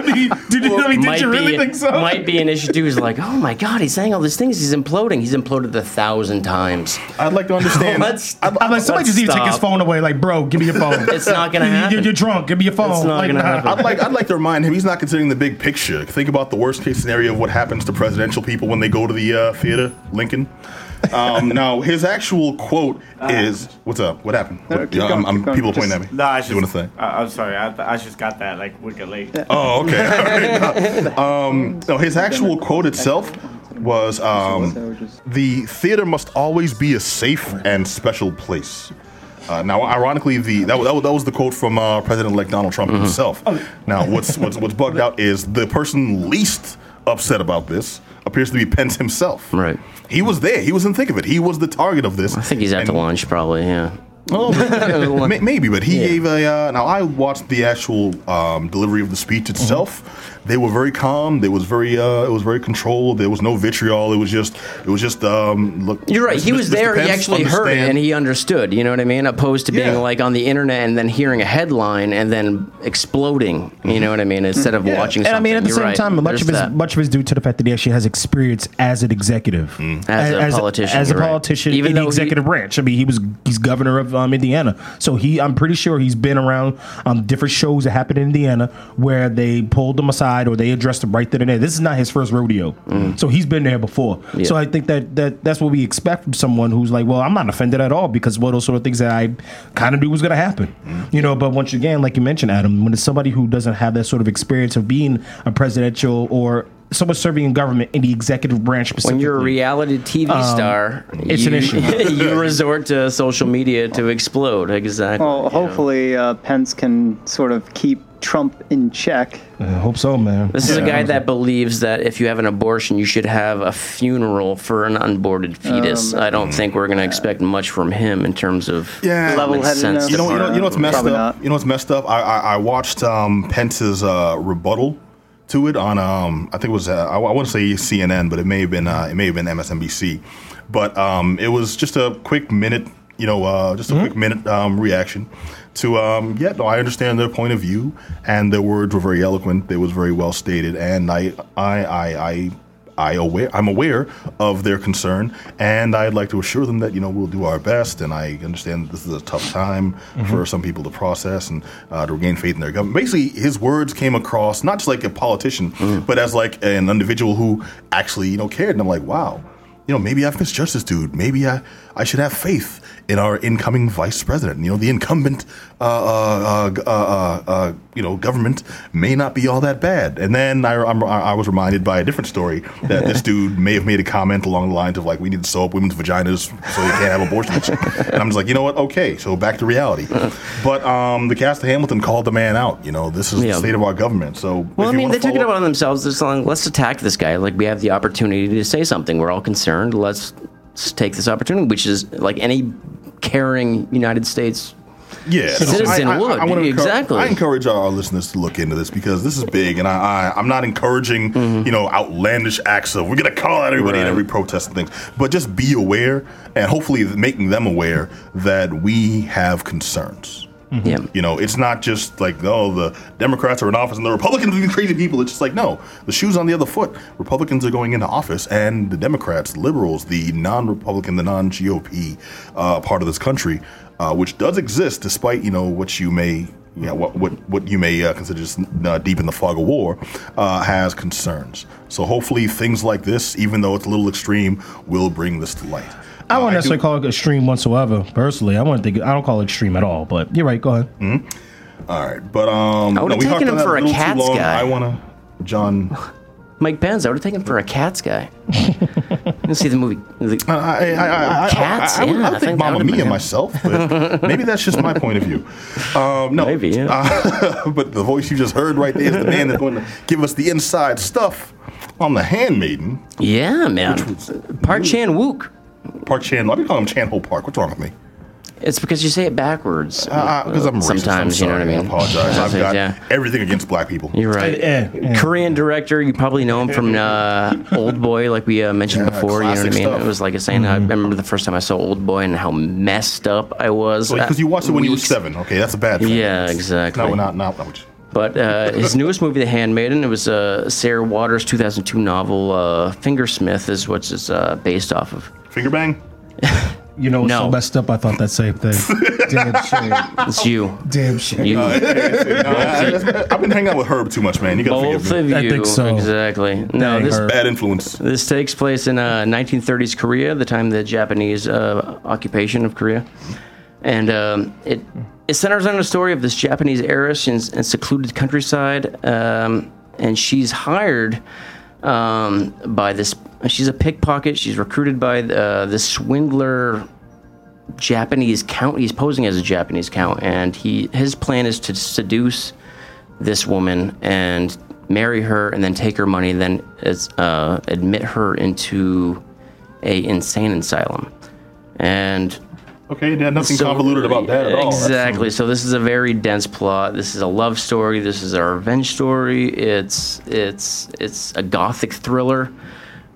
mean, did you, I mean, did might you really be, think so? Might be an issue too. Is like, oh my god, he's saying all these things. He's imploding. He's imploded a thousand times. I'd like to understand. Let's- I'd, I'm like, somebody Let's just need to take his phone away. Like, bro, give me your phone. It's not gonna You- happen. You're, you're drunk. Give me your phone. It's not Like, gonna happen. I'd like I'd like to remind him he's not considering the big picture. Think about the worst case scenario of what happens to presidential people when they go to the uh, theater, Lincoln. Um, now his actual quote is, "What's up? What happened? No, What- keep I'm, I'm- people Just- pointing at me. No, I You just. want to say? I, I'm sorry. I, I just got that like wicked late. Oh, okay. All right. um, no, his actual quote itself was, um, "The theater must always be a safe and special place." Uh, now, ironically, the that, wa- that, that was the quote from uh, President-elect Donald Trump himself. Now, what's, what's what's bugged out is the person least upset about this appears to be Pence himself. Right. He was there. He was in the thick of it. He was the target of this. I think he's at And- the lunch, probably. Yeah. Oh, may- maybe, but he Yeah. gave a. Uh, now I watched the actual um, delivery of the speech itself. They were very calm. They was very. Uh, it was very controlled. There was no vitriol. It was just. It was just. Um, look. You're right. He was Mr. there. He Pence, actually heard it and he understood. You know what I mean? Opposed to being Yeah. like on the internet and then hearing a headline and then exploding. You know what I mean? Instead of Yeah. watching. And I mean, at the You're same right. time, much There's of his that. much of his due to the fact that he actually has experience as an executive, As a politician, as a you're right. politician Even in the though he- executive branch. I mean, he was he's governor of um, Indiana, so he I'm pretty sure he's been around um, different shows that happened in Indiana where they pulled him aside or they addressed him right then and there. This is not his first rodeo, so he's been there before. Mm. Yeah. So I think that that that's what we expect from someone who's like, well, I'm not offended at all because what those sort of things that I kind of knew was going to happen, Mm. you know. But once again, like you mentioned, Adam, when it's somebody who doesn't have that sort of experience of being a presidential or someone serving in government in the executive branch specifically, when you're a reality TV star, Um, it's an issue. you resort to social media to explode. Exactly. Well, hopefully uh, Pence can sort of keep Trump in check. I hope so, man. This is a guy that believes that if you have an abortion, you should have a funeral for an unborted fetus. Um, I don't think we're going to expect much from him in terms of Yeah. Level-headedness. sense. You know, you know, you know what's messed Probably up. not. You know what's messed up. I I, I watched um, Pence's uh, rebuttal to it on um, I think it was uh, I, want to say CNN, but it may have been uh, it may have been MSNBC, but um, it was just a quick minute. You know, uh, just a quick minute um, reaction to um, yeah. No, I understand their point of view, and their words were very eloquent. They was very well stated, and I I I. I I aware I'm aware of their concern, and I'd like to assure them that you know we'll do our best. And I understand that this is a tough time for some people to process and uh, to regain faith in their government. Basically, his words came across not just like a politician, but as like an individual who actually you know cared. And I'm like, wow, you know, maybe I've misjudged this dude. Maybe I I should have faith in our incoming vice president. You know, the incumbent, uh, uh, uh, uh, uh, you know, government may not be all that bad. And then I, I'm, I was reminded by a different story that this dude may have made a comment along the lines of like, "We need to sew up women's vaginas so they can't have abortions." and I'm just like, you know what? Okay, so back to reality. But um, the cast of Hamilton called the man out. You know, this is Yeah. the state of our government. So, Well, I mean, they took it upon themselves. It's like, let's attack this guy. Like, we have the opportunity to say something. We're all concerned. Let's take this opportunity, which is like any caring United States. yeah, Citizen would, wanna encourage- exactly. I encourage our listeners to look into this because this is big, and I, I I'm not encouraging you know outlandish acts of we're gonna call out everybody in Mm-hmm. Every protest and things, but just be aware and hopefully making them aware that we have concerns. Yeah. You know, it's not just like, oh, the Democrats are in office and the Republicans are the crazy people. It's just like, no, the shoe's on the other foot. Republicans are going into office, and the Democrats, liberals, the non Republican, the non GOP uh, part of this country, uh, which does exist despite, you know, what you may. yeah, what what what you may uh, consider just uh, deep in the fog of war, uh, has concerns. So hopefully things like this, even though it's a little extreme, will bring this to light. I Uh, wouldn't do- necessarily call it extreme whatsoever. Personally, I wouldn't think I don't call it extreme at all. But you're right. Go ahead. All right, but um, I would've we taken harped him for a little too Cats long. guy. I want to, John. Mike Pence, I would have taken him for a Cats guy. you see the movie. The, I, I, I, I, Cats? I, I, would, Yeah, I I would think think that Mamma Mia myself, but maybe that's just my point of view. Um, no, Maybe, yeah. Uh, but the voice you just heard right there is the man that's going to give us the inside stuff on the Handmaiden. yeah, man. Park Chan Wook. Park Chan. I've been calling him Chan Ho Park. What's wrong with me? It's because you say it backwards. Because I'm racist. Sometimes, I'm you know what I sorry. mean. I apologize. I've That's got yeah. everything against black people. You're right. Eh, eh. Korean director, you probably know him from uh, Old Boy, like we uh, mentioned Yeah, before. You know what I mean? stuff. It was like a saying. I remember the first time I saw Old Boy and how messed up I was. Because you watched it when you were seven. Okay, that's a bad thing. Yeah, exactly. No, not, not, not. But uh, his newest movie, The Handmaiden, it was uh, Sarah Waters' 2002 novel, uh, Fingersmith, is what it's uh, based off of. Finger bang? You know, what's No. so messed up. I thought that same thing. Damn shame. It's you. Damn shame. You. No, I, have been hanging out with Herb too much, man. You gotta Both forgive me. of I think so. Exactly. No, Dang, this Herb. Bad influence. This takes place in uh, 1930s Korea, the time of the Japanese uh, occupation of Korea, and um, it it centers on the story of this Japanese heiress in, in secluded countryside, um, and she's hired um, by this. She's a pickpocket. She's recruited by uh, this swindler Japanese count. He's posing as a Japanese count, and he his plan is to seduce this woman and marry her, and then take her money, and then uh, admit her into a insane asylum. And Okay, yeah, nothing so- convoluted about that at all. Exactly. So this is a very dense plot. This is a love story. This is a revenge story. It's it's it's a gothic thriller,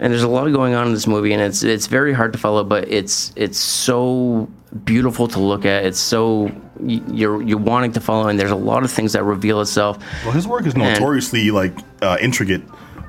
and there's a lot going on in this movie, and it's it's very hard to follow, but it's it's so beautiful to look at. It's so you're you're wanting to follow, and there's a lot of things that reveal itself. Well, his work is notoriously like uh, intricate,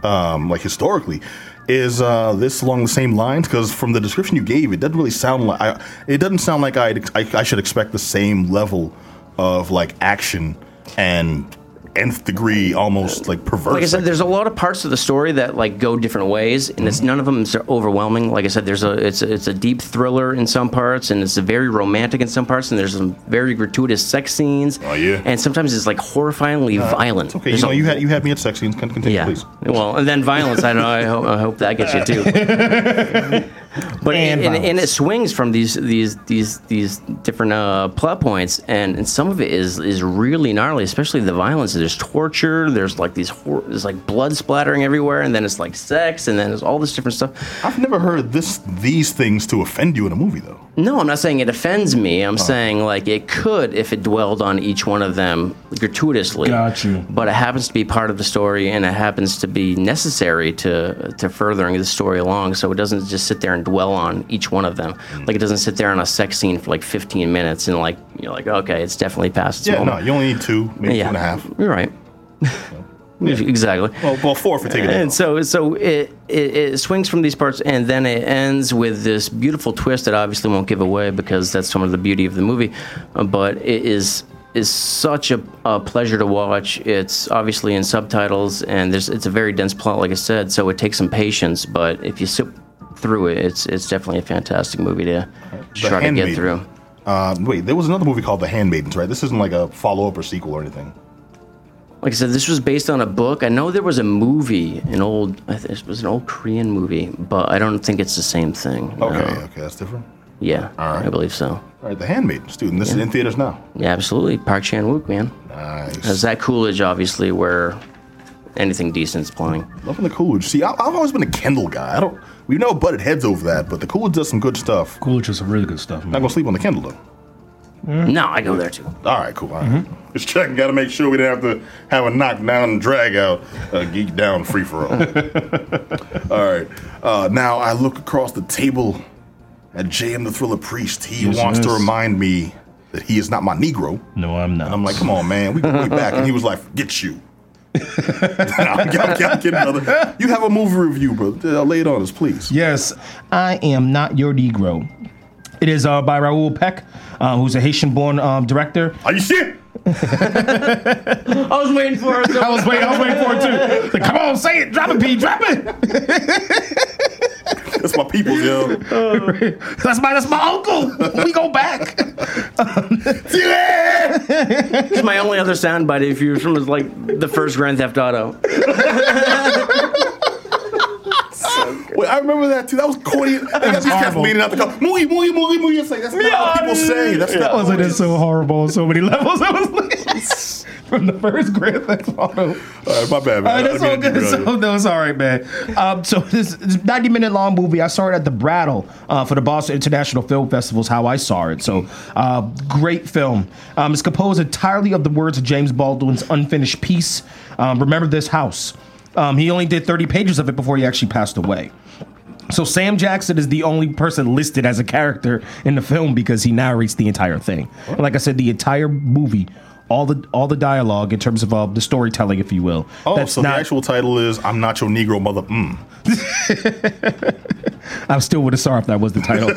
um, like historically. Is uh, this along the same lines? Because from the description you gave, it doesn't really sound like I, it doesn't sound like I'd, I I should expect the same level of like action and nth degree, almost like perverse. Like I said, there's a lot of parts of the story that like go different ways, and it's mm-hmm. none of them is overwhelming. Like I said, there's a it's a, it's a deep thriller in some parts, and it's a very romantic in some parts, and there's some very gratuitous sex scenes. Oh, yeah. and sometimes it's like horrifyingly uh, violent. It's okay. There's You know, a- you had you had me at sex scenes. Con- Continue, yeah. please. Well, and then violence. I know. I hope, I hope that gets you too. but And and, and, it swings from these these these these different uh, plot points, and, and some of it is is really gnarly, especially the violence. There's torture. There's like these hor- there's like blood splattering everywhere, and then it's like sex, and then there's all this different stuff. I've never heard this these things to offend you in a movie though. No, I'm not saying it offends me. I'm saying like it could if it dwelled on each one of them gratuitously. Got you. But it happens to be part of the story, and it happens to be necessary to to furthering the story along. So it doesn't just sit there and dwell on each one of them. Mm. Like it doesn't sit there on a sex scene for like 15 minutes and like you're like okay, it's definitely past its Yeah, no, you only need two, maybe yeah, two and a half. You're right. exactly. Well, well, four for taking it. And so, so it, it it swings from these parts, and then it ends with this beautiful twist that I obviously won't give away because that's some of the beauty of the movie. But it is is such a, a pleasure to watch. It's obviously in subtitles, and there's it's a very dense plot, like I said. So it takes some patience, but if you sit through it, it's it's definitely a fantastic movie to try to get through. Uh, wait, there was another movie called The Handmaidens, right? This isn't like a follow up or sequel or anything. Like I said, this was based on a book. I know there was a movie, an old, it was an old Korean movie, but I don't think it's the same thing. no. Okay, okay, that's different. Yeah, All right. I believe so. All right, The Handmaidens, dude, and this is in theaters now. Yeah, absolutely. Park Chan Wook, man. Nice. That's that Coolidge, obviously, where anything decent's playing. Loving the Coolidge. See, I, I've always been a Kendall guy. I don't. We know butted heads over that, but the Coolidge does some good stuff. Coolidge is some really good stuff, Not man. gonna sleep on the Kendall though. No, I go there too. All right, cool. All right. Just checking. Got to make sure we didn't have to have a knockdown and drag out, uh, geek down free for all. all right. Uh, now I look across the table at JM the Thriller Priest. He Yes, wants to yes. remind me that he is not my Negro. No, I'm not. I'm like, come on, man, we go way back. And he was like, forget you. I'm, I'm, I'm kidding, brother. You have a movie review, bro. Uh, lay it on us, please. Yes, I am not your Negro. It is uh, by Raoul Peck, uh, who's a Haitian-born um, director. Are you shit? I was waiting for it. I was waiting. I was waiting for it too. Like, come on, say it. Drop it, P. Drop it. That's my people, yo. That's my. That's my uncle. We go back. It's my only other soundbite if you're from was like the first Grand Theft Auto. Wait, I remember that too. That was corny. They got these cats horrible. leaning out the car. Mooey, mooey, mooey, mooey. It's like that's not what people say. That's not. Wasn't it so horrible on so many levels? I was like, from the first Grand Theft Auto. All right, my bad, man. All right, that's all good. to derail So, you. no, it's all right, man. Um, so this, this 90 minute long movie, I saw it at the Brattle uh, for the Boston International Film Festival. Is how I saw it. So uh, great film. Um, it's composed entirely of the words of James Baldwin's unfinished piece. Um, Remember this house. Um, he only did 30 pages of it before he actually passed away. So Sam Jackson is the only person listed as a character in the film because he narrates the entire thing. And like I said, the entire movie, all the all the dialogue in terms of uh, the storytelling, if you will. Oh, so the actual title is "I'm Not Your Negro Mother." Mm. I still would have saw if that was the title.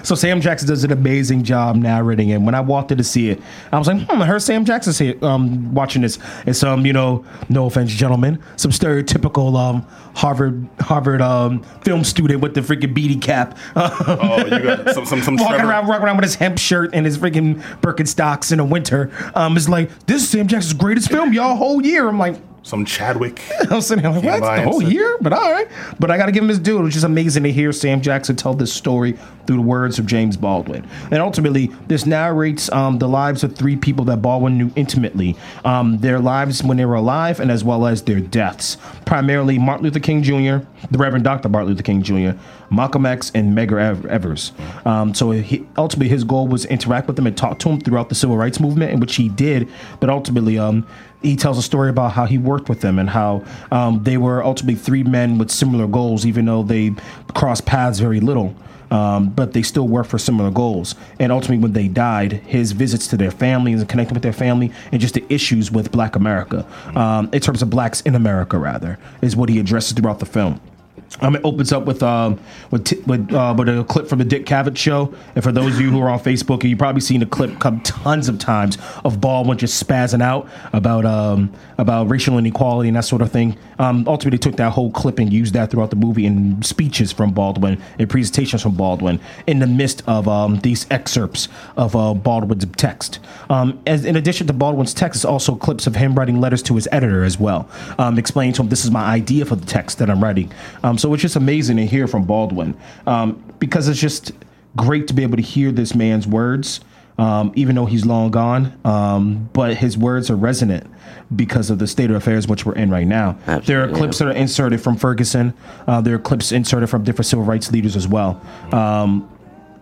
so Sam Jackson does an amazing job narrating it. When I walked in to see it, I was like, hmm, I heard Sam Jackson's here um, watching this. And some, you know, no offense, gentlemen, some stereotypical um, Harvard Harvard um, film student with the freaking beady cap. Oh, you got some some some walking Trevor. around, walking around with his hemp shirt and his freaking Birkenstocks in the winter. Um, it's like this is Sam Jackson's greatest film, y'all, whole year. I'm like, some Chadwick. I was sitting there like, what? The whole sir. year? But all right. But I got to give him his due. It was just amazing to hear Sam Jackson tell this story through the words of James Baldwin. And ultimately, this narrates um, the lives of three people that Baldwin knew intimately um, their lives when they were alive and as well as their deaths. Primarily Martin Luther King Jr., the Reverend Dr. Martin Luther King Jr., Malcolm X, and Medgar Ev- Evers. Um, so he, ultimately, his goal was to interact with them and talk to him throughout the civil rights movement, in which he did. But ultimately, um, he tells a story about how he worked with them and how um, they were ultimately three men with similar goals, even though they crossed paths very little. Um, but they still worked for similar goals. And ultimately, when they died, his visits to their families and connecting with their family and just the issues with Black America, um, in terms of blacks in America, rather, is what he addresses throughout the film. Um, it opens up with um with t- with, uh, with a clip from the Dick Cavett show, and for those of you who are on Facebook, you've probably seen the clip come tons of times of Baldwin just spazzing out about um about racial inequality and that sort of thing. Um, ultimately, took that whole clip and used that throughout the movie in speeches from Baldwin and presentations from Baldwin in the midst of um, these excerpts of uh, Baldwin's text. Um, as in addition to Baldwin's text, is also clips of him writing letters to his editor as well, explaining to him this is my idea for the text that I'm writing. So it's just amazing to hear from Baldwin um, because it's just great to be able to hear this man's words. Um, even though he's long gone, um, but his words are resonant because of the state of affairs which we're in right now. there are Absolutely, clips that are inserted from Ferguson. Uh, there are clips inserted from different civil rights leaders as well. Um,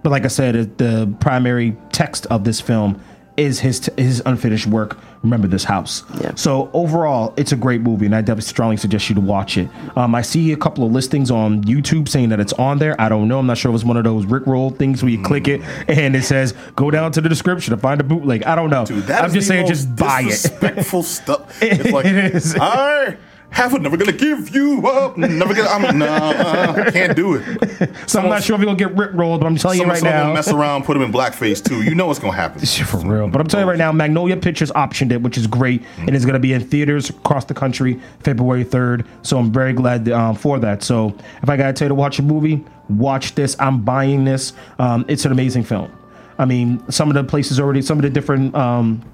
but like I said, the primary text of this film is his his unfinished work. Remember this house. Yeah. So overall, it's a great movie, and I definitely strongly suggest you to watch it. Um, I see a couple of listings on YouTube saying that it's on there. I don't know. I'm not sure if it's one of those Rickroll things where you click it and it says go down to the description to find a bootleg. I don't know. Dude, that I'm just saying, just buy it. Disrespectful stuff. It's like, It is. I have it. Never gonna give you up. Never gonna. I'm nah. I can't do it. So I'm not sure if you're gonna get Rickrolled, but I'm telling you right someone now. mess around, put him in blackface too. You know what's gonna happen. For real. But I'm telling you right now, Magnolia Pictures optioned it, which is great. And it's to be in theaters across the country February 3rd. So I'm very glad um, for that. So if I got to tell you to watch a movie, watch this. I'm buying this. Um, it's an amazing film. I mean, some of the places already, some of the different um,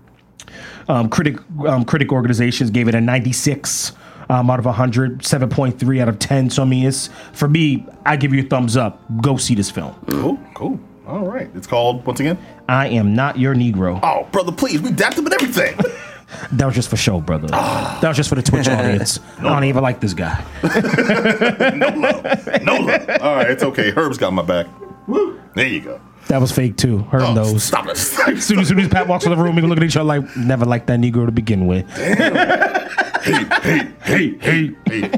um, critic um, critic organizations gave it a 96 um, out of 100, 7.3 out of 10. So I mean, it's for me. I give you a thumbs up. Go see this film. Cool, cool. All right. It's called once again. I am not your Negro. Oh, brother, please. We dapped him and everything. That was just for show, brother. that was just for the Twitch audience. I don't even like this guy. no love. No love. All right, it's okay. Herb's got my back. Woo. There you go. That was fake too. Herb Oh, knows. Stop it. As soon as, soon as Pat walks in the room, we look at each other like, never liked that Negro to begin with. Hey, hey, hey, hey, hey.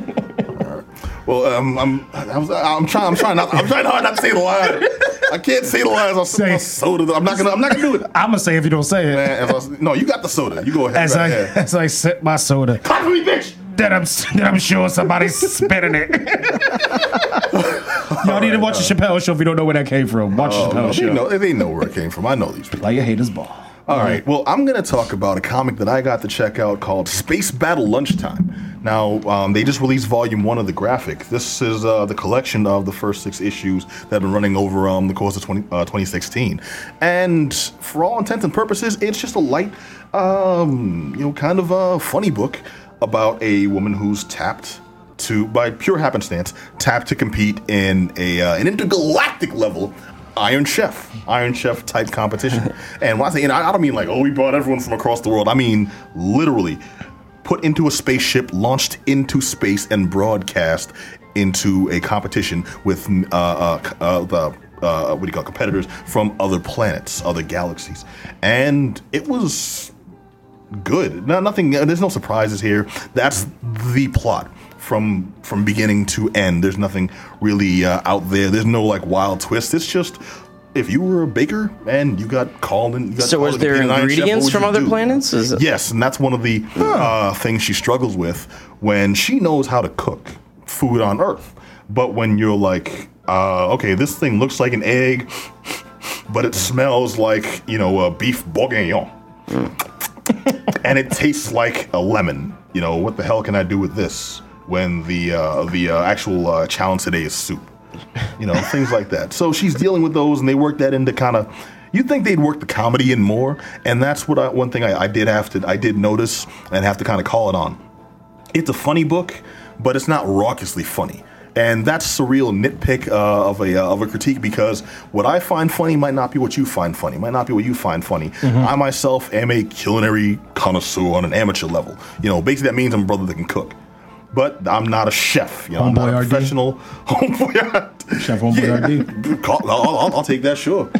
All right. Well, um, I'm, I'm, I'm trying, I'm trying not, I'm trying hard not to say the line. I can't say the lines on Say soda. I'm not gonna, I'm not gonna do it. I'm gonna say if you don't say it. Man, I, no, you got the soda. You go ahead. As Go I ahead. as I sip my soda, for me, bitch. then I'm then I'm sure somebody's spitting it. Y'all need to watch the Chappelle show if you don't know where that came from. Watch the Oh, Chappelle no, show. know, they know where it came from. I know these people. Like your haters ball. All right. Well, I'm going to talk about a comic that I got to check out called Space Battle Lunchtime. Now, um, they just released Volume One of the graphic. This is uh, the collection of the first six issues that have been running over um, the course of 20, uh, 2016, and for all intents and purposes, it's just a light, um, you know, kind of a funny book about a woman who's tapped to, by pure happenstance, tapped to compete in a uh, an intergalactic level Iron Chef, Iron Chef type competition. and when I say, and I, I don't mean like, oh, we brought everyone from across the world. I mean literally put into a spaceship, launched into space, and broadcast into a competition with uh, uh, uh, the uh, what do you call it, competitors from other planets, other galaxies, and it was good. No, nothing. There's no surprises here. That's the plot from from beginning to end. There's nothing really uh, out there. There's no like wild twist. It's just if you were a baker and you got called in. You got So was there in Iron Chef, ingredients from other do? planets? Is Yes, and that's one of the uh, things she struggles with when she knows how to cook food on Earth. But when you're like, uh, okay, this thing looks like an egg, but it smells like you know a beef bourguignon, and it tastes like a lemon. You know what the hell can I do with this? When the uh, the uh, actual uh, challenge today is soup, you know things like that. So she's dealing with those, and they work that into kind of. You'd think they'd work the comedy in more, and that's what I, one thing I, I did have to I did notice and have to kind of call it on it's a funny book, but it's not raucously funny. And that's a real nitpick uh, of a uh, of a critique because what I find funny might not be what you find funny, might not be what you find funny. I myself am a culinary connoisseur on an amateur level. You know, basically that means I'm a brother that can cook. But I'm not a chef. You know, I'm not a Homeboy RD. professional homeboy. Chef Homeboy RD. I'll, I'll, I'll take that, sure.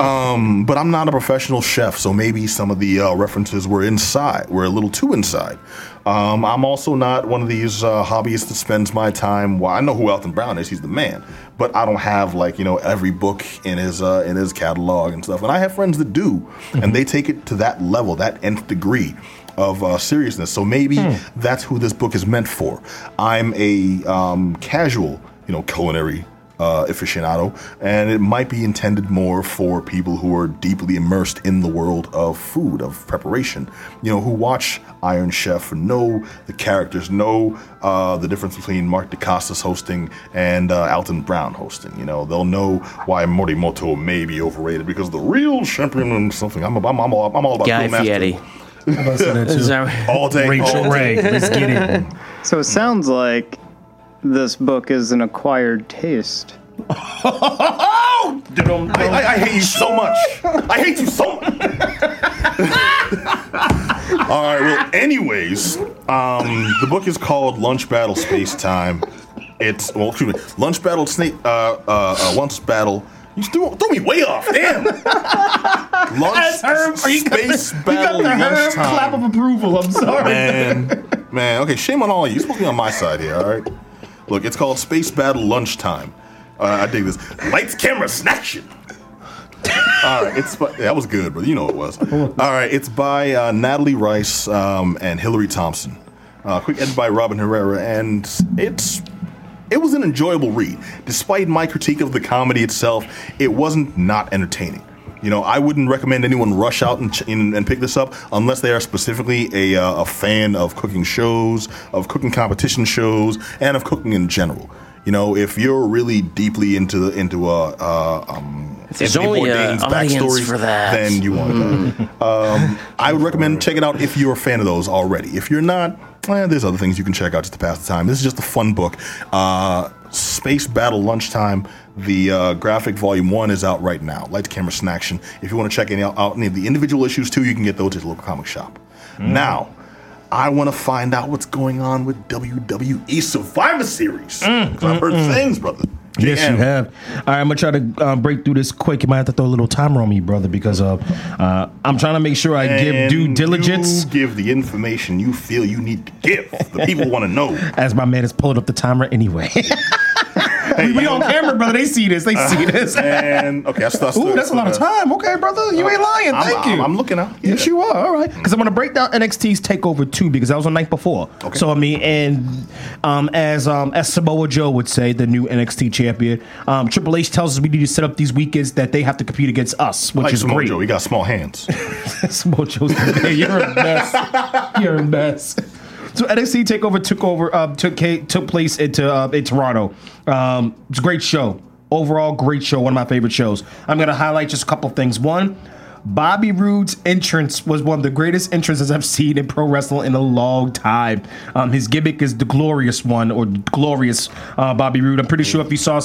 um, but I'm not a professional chef, so maybe some of the uh, references were inside, were a little too inside. Um, I'm also not one of these uh, hobbyists that spends my time. Well, I know who Alton Brown is; he's the man. But I don't have like you know every book in his uh, in his catalog and stuff. And I have friends that do, and they take it to that level, that nth degree of uh, seriousness. So maybe that's who this book is meant for. I'm a um, casual, you know, culinary uh, aficionado, and it might be intended more for people who are deeply immersed in the world of food, of preparation. You know, who watch Iron Chef know the characters, know uh, the difference between Mark Dacascos hosting and uh, Alton Brown hosting. You know, they'll know why Morimoto may be overrated because the real champion and something. I'm, I'm, I'm, all, I'm all about Guy Phil Master. Fieri. I'm about to say that Is too. all day. all Rachel day. Ray, let's get it. So it sounds like this book is an acquired taste. I, I, I hate you so much. I hate you so much. All right. Well, anyways, um, the book is called Lunch Battle Space Time. It's well, excuse me, Lunch Battle Snake. Uh, uh, uh Lunch Battle. You threw, threw me way off. Damn. Lunch Space Battle Lunchtime. Clap of approval. I'm sorry. Man, man. Okay, shame on all of you. You're supposed to be on my side here. All right. Look, it's called Space Battle Lunchtime. Uh, I dig this. Lights, camera, snaction. All right, it's by- that was good, but you know it was. All right, it's by uh, Natalie Rice um, and Hillary Thompson. Uh, quick edit by Robin Herrera, and it's it was an enjoyable read. Despite my critique of the comedy itself, it wasn't not entertaining. You know, I wouldn't recommend anyone rush out and, ch- and, and pick this up unless they are specifically a, uh, a fan of cooking shows, of cooking competition shows, and of cooking in general. You know, if you're really deeply into into uh, uh, um, There's only a Bourdain's backstories, for that. then you want that. um, I would recommend check it out if you're a fan of those already. If you're not, eh, there's other things you can check out just to pass the time. This is just a fun book. Uh, Space Battle Lunchtime. The uh, graphic volume one is out right now. Light Camera Snaction. If you want to check any, out any of the individual issues too, you can get those at your local comic shop. Now, I want to find out what's going on with WWE Survivor Series. 'Cause I've heard things, brother. Yes, you have. All right, I'm gonna try to uh, break through this quick. You might have to throw a little timer on me, brother, because uh, uh, I'm trying to make sure I give due diligence. You give the information you feel you need to give. The people want to know. As my man is pulling up the timer anyway. we, we on camera, brother. They see this. They see this. And okay, that's that's, Ooh, that's a lot of time. Okay, brother, you ain't lying. I'm, Thank I'm, you. I'm looking out. Yes, you are. All right. Because I'm going to break down NXT's Takeover 2 because that was the night before. Okay. So, I mean, and um, as um, as Samoa Joe would say, the new NXT champion, um, Triple H tells us we need to set up these weekends that they have to compete against us, which Like is Samoa great. Joe, he got small hands. Samoa Joe's hey, you're a mess. You're a mess. So NXT Takeover took over, uh, took took place into uh, in Toronto. Um, it's a great show. Overall, great show. One of my favorite shows. I'm to highlight just a couple things. One, Bobby Roode's entrance was one of the greatest entrances I've seen in pro wrestling in a long time. Um, his gimmick is the glorious one or glorious uh, Bobby Roode. I'm pretty sure if you saw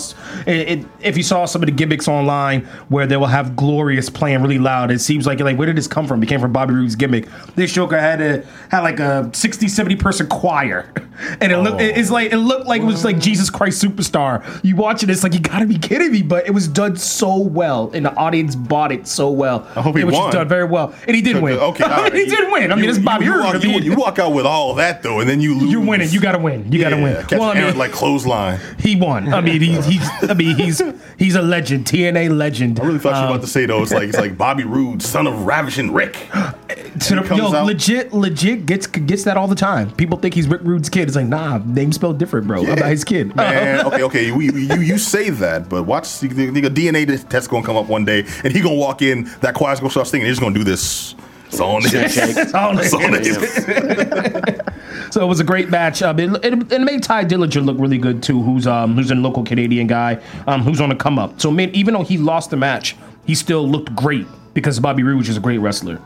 if you saw some of the gimmicks online where they will have glorious playing really loud, it seems like like where did this come from? It came from Bobby Roode's gimmick. This Joker had a had like a 60, 70 person choir, and it looked it's like it looked like it was like Jesus Christ Superstar. You watch it, it's like you gotta be kidding me, but it was done so well, and the audience bought it so well. I hope he was just won. done very well, and he did win. Okay, right. he did win. I mean, You- it's Bobby you, you Roode. walk, you, you walk out with all that though, and then you lose. you're winning. You gotta win. You gotta Yeah, win. Catch Well, I mean, like clothesline. he won. I mean, he, he's. I mean, he's he's a legend. TNA legend. I really thought you Um, were about to say though. It's like it's like Bobby Roode, son of Ravishing Rick. to the, yo, out- legit, legit gets gets that all the time. People think he's Rick Rude's kid. It's like, nah, name spelled different, bro. I'm not his kid. Man, okay, okay, we, you you say that, but watch the, DNA test gonna come up one day, and he gonna walk in, that choir's gonna start singing, he's just gonna do this. It's on. It's on. So it was a great match. Um, it, it, it made Tye Dillinger look really good too, who's um who's a local Canadian guy, um who's on a come up. So man, even though he lost the match, he still looked great because Bobby Roode is a great wrestler.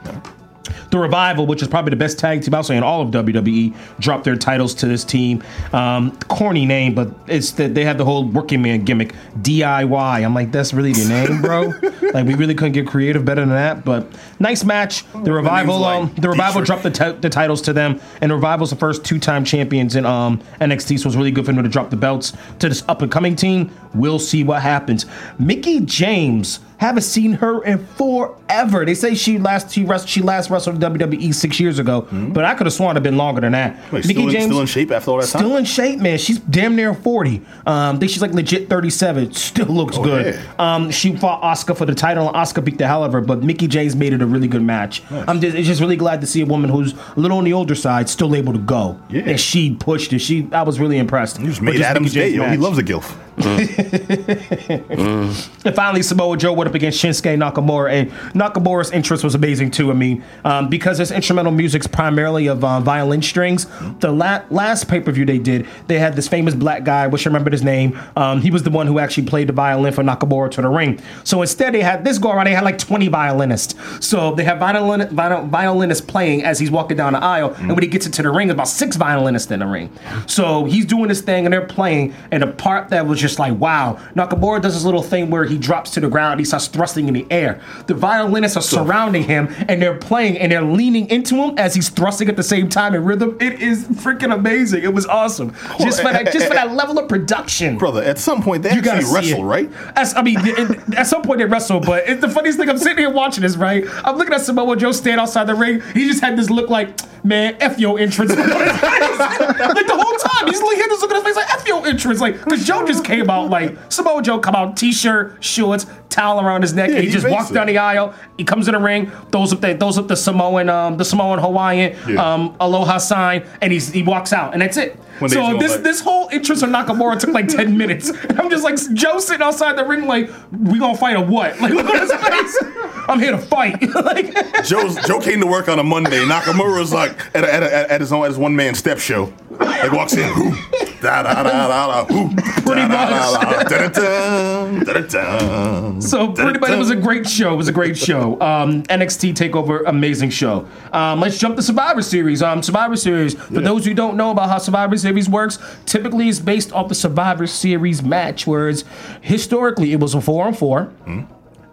The Revival, which is probably the best tag team I'll say in all of WWE, dropped their titles to this team. Um, corny name, but it's that they have the whole working man gimmick, DIY. I'm like, that's really the name, bro. like we really couldn't get creative better than that. But nice match. The Revival, like um, the Revival dropped the, ti- the titles to them, and the Revival's the first two-time champions in um, NXT, so it's really good for them to drop the belts to this up-and-coming team. We'll see what happens. Mickie James, haven't seen her in forever. They say she last she wrestled she last wrestled WWE six years ago, but I could have sworn it'd been longer than that. Wait, still, in, still in shape after all that time? Still in shape, man. She's damn near 40. Um, I think she's like legit 37. Still looks Oh, good. yeah. Um, she fought Asuka for the title, and Asuka beat the hell out of her, but Mickie James made it a really good match. I'm just, it's just really glad to see a woman who's a little on the older side still able to go. Yeah. And she pushed it. She I was really impressed. You just made Adam's Mickie day, James yo. He loves a gilf. And finally, Samoa Joe went up against Shinsuke Nakamura, and Nakamura's interest was amazing too. I mean, um, because his instrumental music's primarily of uh, violin strings. The la- last pay per view they did, they had this famous black guy, which I remembered his name. Um, he was the one who actually played the violin for Nakamura to the ring. So instead, they had this go around. They had like twenty violinists. So they have violin, viol- violinists playing as he's walking down the aisle, and when he gets into the ring, there's about six violinists in the ring. So he's doing this thing, and they're playing, and the part that was just like, wow. Nakamura does this little thing where he drops to the ground, he starts thrusting in the air. The violinists are surrounding him, and they're playing, and they're leaning into him as he's thrusting at the same time in rhythm. It is freaking amazing. It was awesome. Just for that, eh, just for eh, that level of production. Brother, at some point they You gotta wrestle, it. right? As, I mean, at some point they wrestle, but it's the funniest thing. I'm sitting here watching this, right? I'm looking at Samoa Joe stand outside the ring. He just had this look like, man, F your entrance. like the whole time. He's like, he had this look on his face like, F your entrance. Like, because Joe just came out, like, Samoa Joe come out, t shirt, shorts, towel around his neck, Yeah, and he, he just walks it. down the aisle. He comes in the ring, throws up the, throws up the Samoan, um, the Samoan Hawaiian, Yeah. um, aloha sign, and he's, he walks out, and that's it. When so this, like- this whole interest of Nakamura took like 10 minutes. I'm just like, Joe sitting outside the ring, like, we gonna fight or what? Like, look at his face. I'm here to fight. like, Joe's, Joe came to work on a Monday. Nakamura's like at, a, at, a, at his own at his one man step show. Like walks in, da da da da da, Pretty da, much. So pretty much it was a great show. It was a great show. Um, NXT Takeover, amazing show. Um, let's jump to Survivor Series. Um, Survivor Series. For those who don't know about how Survivor Series works, typically it's based off the Survivor Series match, whereas historically it was a four on four,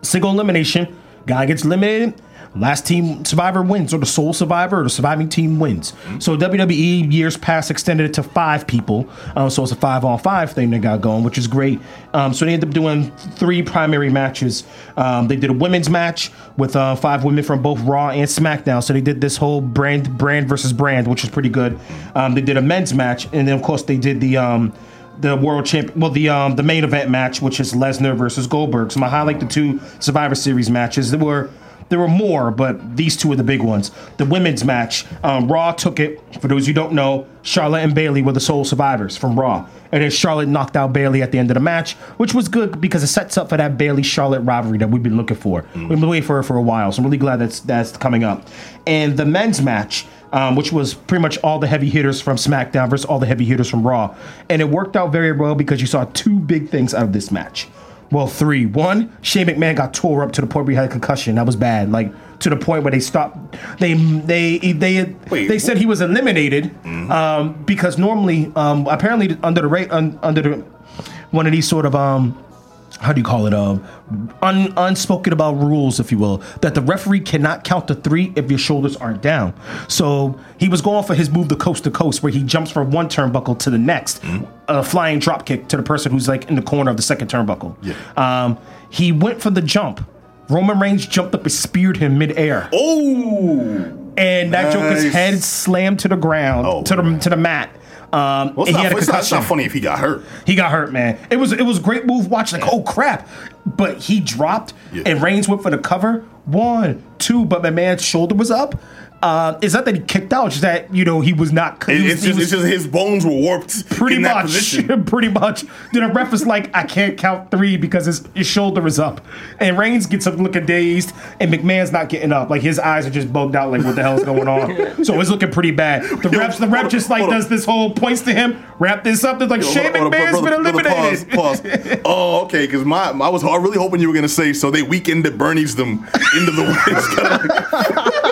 single elimination. Guy gets eliminated. Last team survivor wins, or the sole survivor, or the surviving team wins. So WWE years past extended it to five people. Um, so it's a five on five thing they got going, which is great. Um, so they ended up doing three primary matches. Um, they did a women's match with uh, five women from both Raw and SmackDown. So they did this whole brand brand versus brand, which is pretty good. Um, they did a men's match, and then of course they did the um, the world champ, well, the um, the main event match, which is Lesnar versus Goldberg. So I highlight the two Survivor Series matches. There were there were more, but these two are the big ones. The women's match, um, Raw took it. For those you don't know, Charlotte and Bayley were the sole survivors from Raw, and then Charlotte knocked out Bayley at the end of the match, which was good because it sets up for that Bayley Charlotte rivalry that we've been looking for. We've been waiting for it for a while, so I'm really glad that's that's coming up. And the men's match. Um, which was pretty much all the heavy hitters from SmackDown versus all the heavy hitters from Raw. And it worked out very well because you saw two big things out of this match. Well, three. One, Shane McMahon got tore up to the point where he had a concussion. That was bad. Like to the point where they stopped. They they they Wait, they said he was eliminated um, because normally, um, apparently, under the rate un, under the one of these sort of um, how do you call it um un, unspoken about rules if you will that the referee cannot count to three if your shoulders aren't down. So he was going for his move to coast to coast where he jumps from one turnbuckle to the next. A flying drop kick to the person who's like in the corner of the second turnbuckle. Yeah. um he went for the jump. Roman reigns jumped up and speared him midair. Oh, and that joker's head slammed to the ground Oh, to the man. to the mat um, well, it's, he not, it's, not, it's not funny if he got hurt. He got hurt, man. It was it was a great move. Watch like, oh crap! But he dropped, Yeah. and Reigns went for the cover. One, two, but my man's shoulder was up. Uh, it's not that he kicked out; it's just that you know he was not. It- he was- it's, just, was it's just his bones were warped pretty in much, position. pretty much. Then the ref is like, I can't count three because his, his shoulder is up, and Reigns gets up looking dazed, and McMahon's not getting up. Like his eyes are just bugged out. Like what the hell's going on? so it's looking pretty bad. The refs, the ref just like on. does this whole points to him, wrap this up. It's like Yo, Shane hold on, McMahon's brother, been brother, eliminated. Pause, pause. Oh, okay. Because my, I was really hoping you were gonna say so. They weekended Bernie's them into the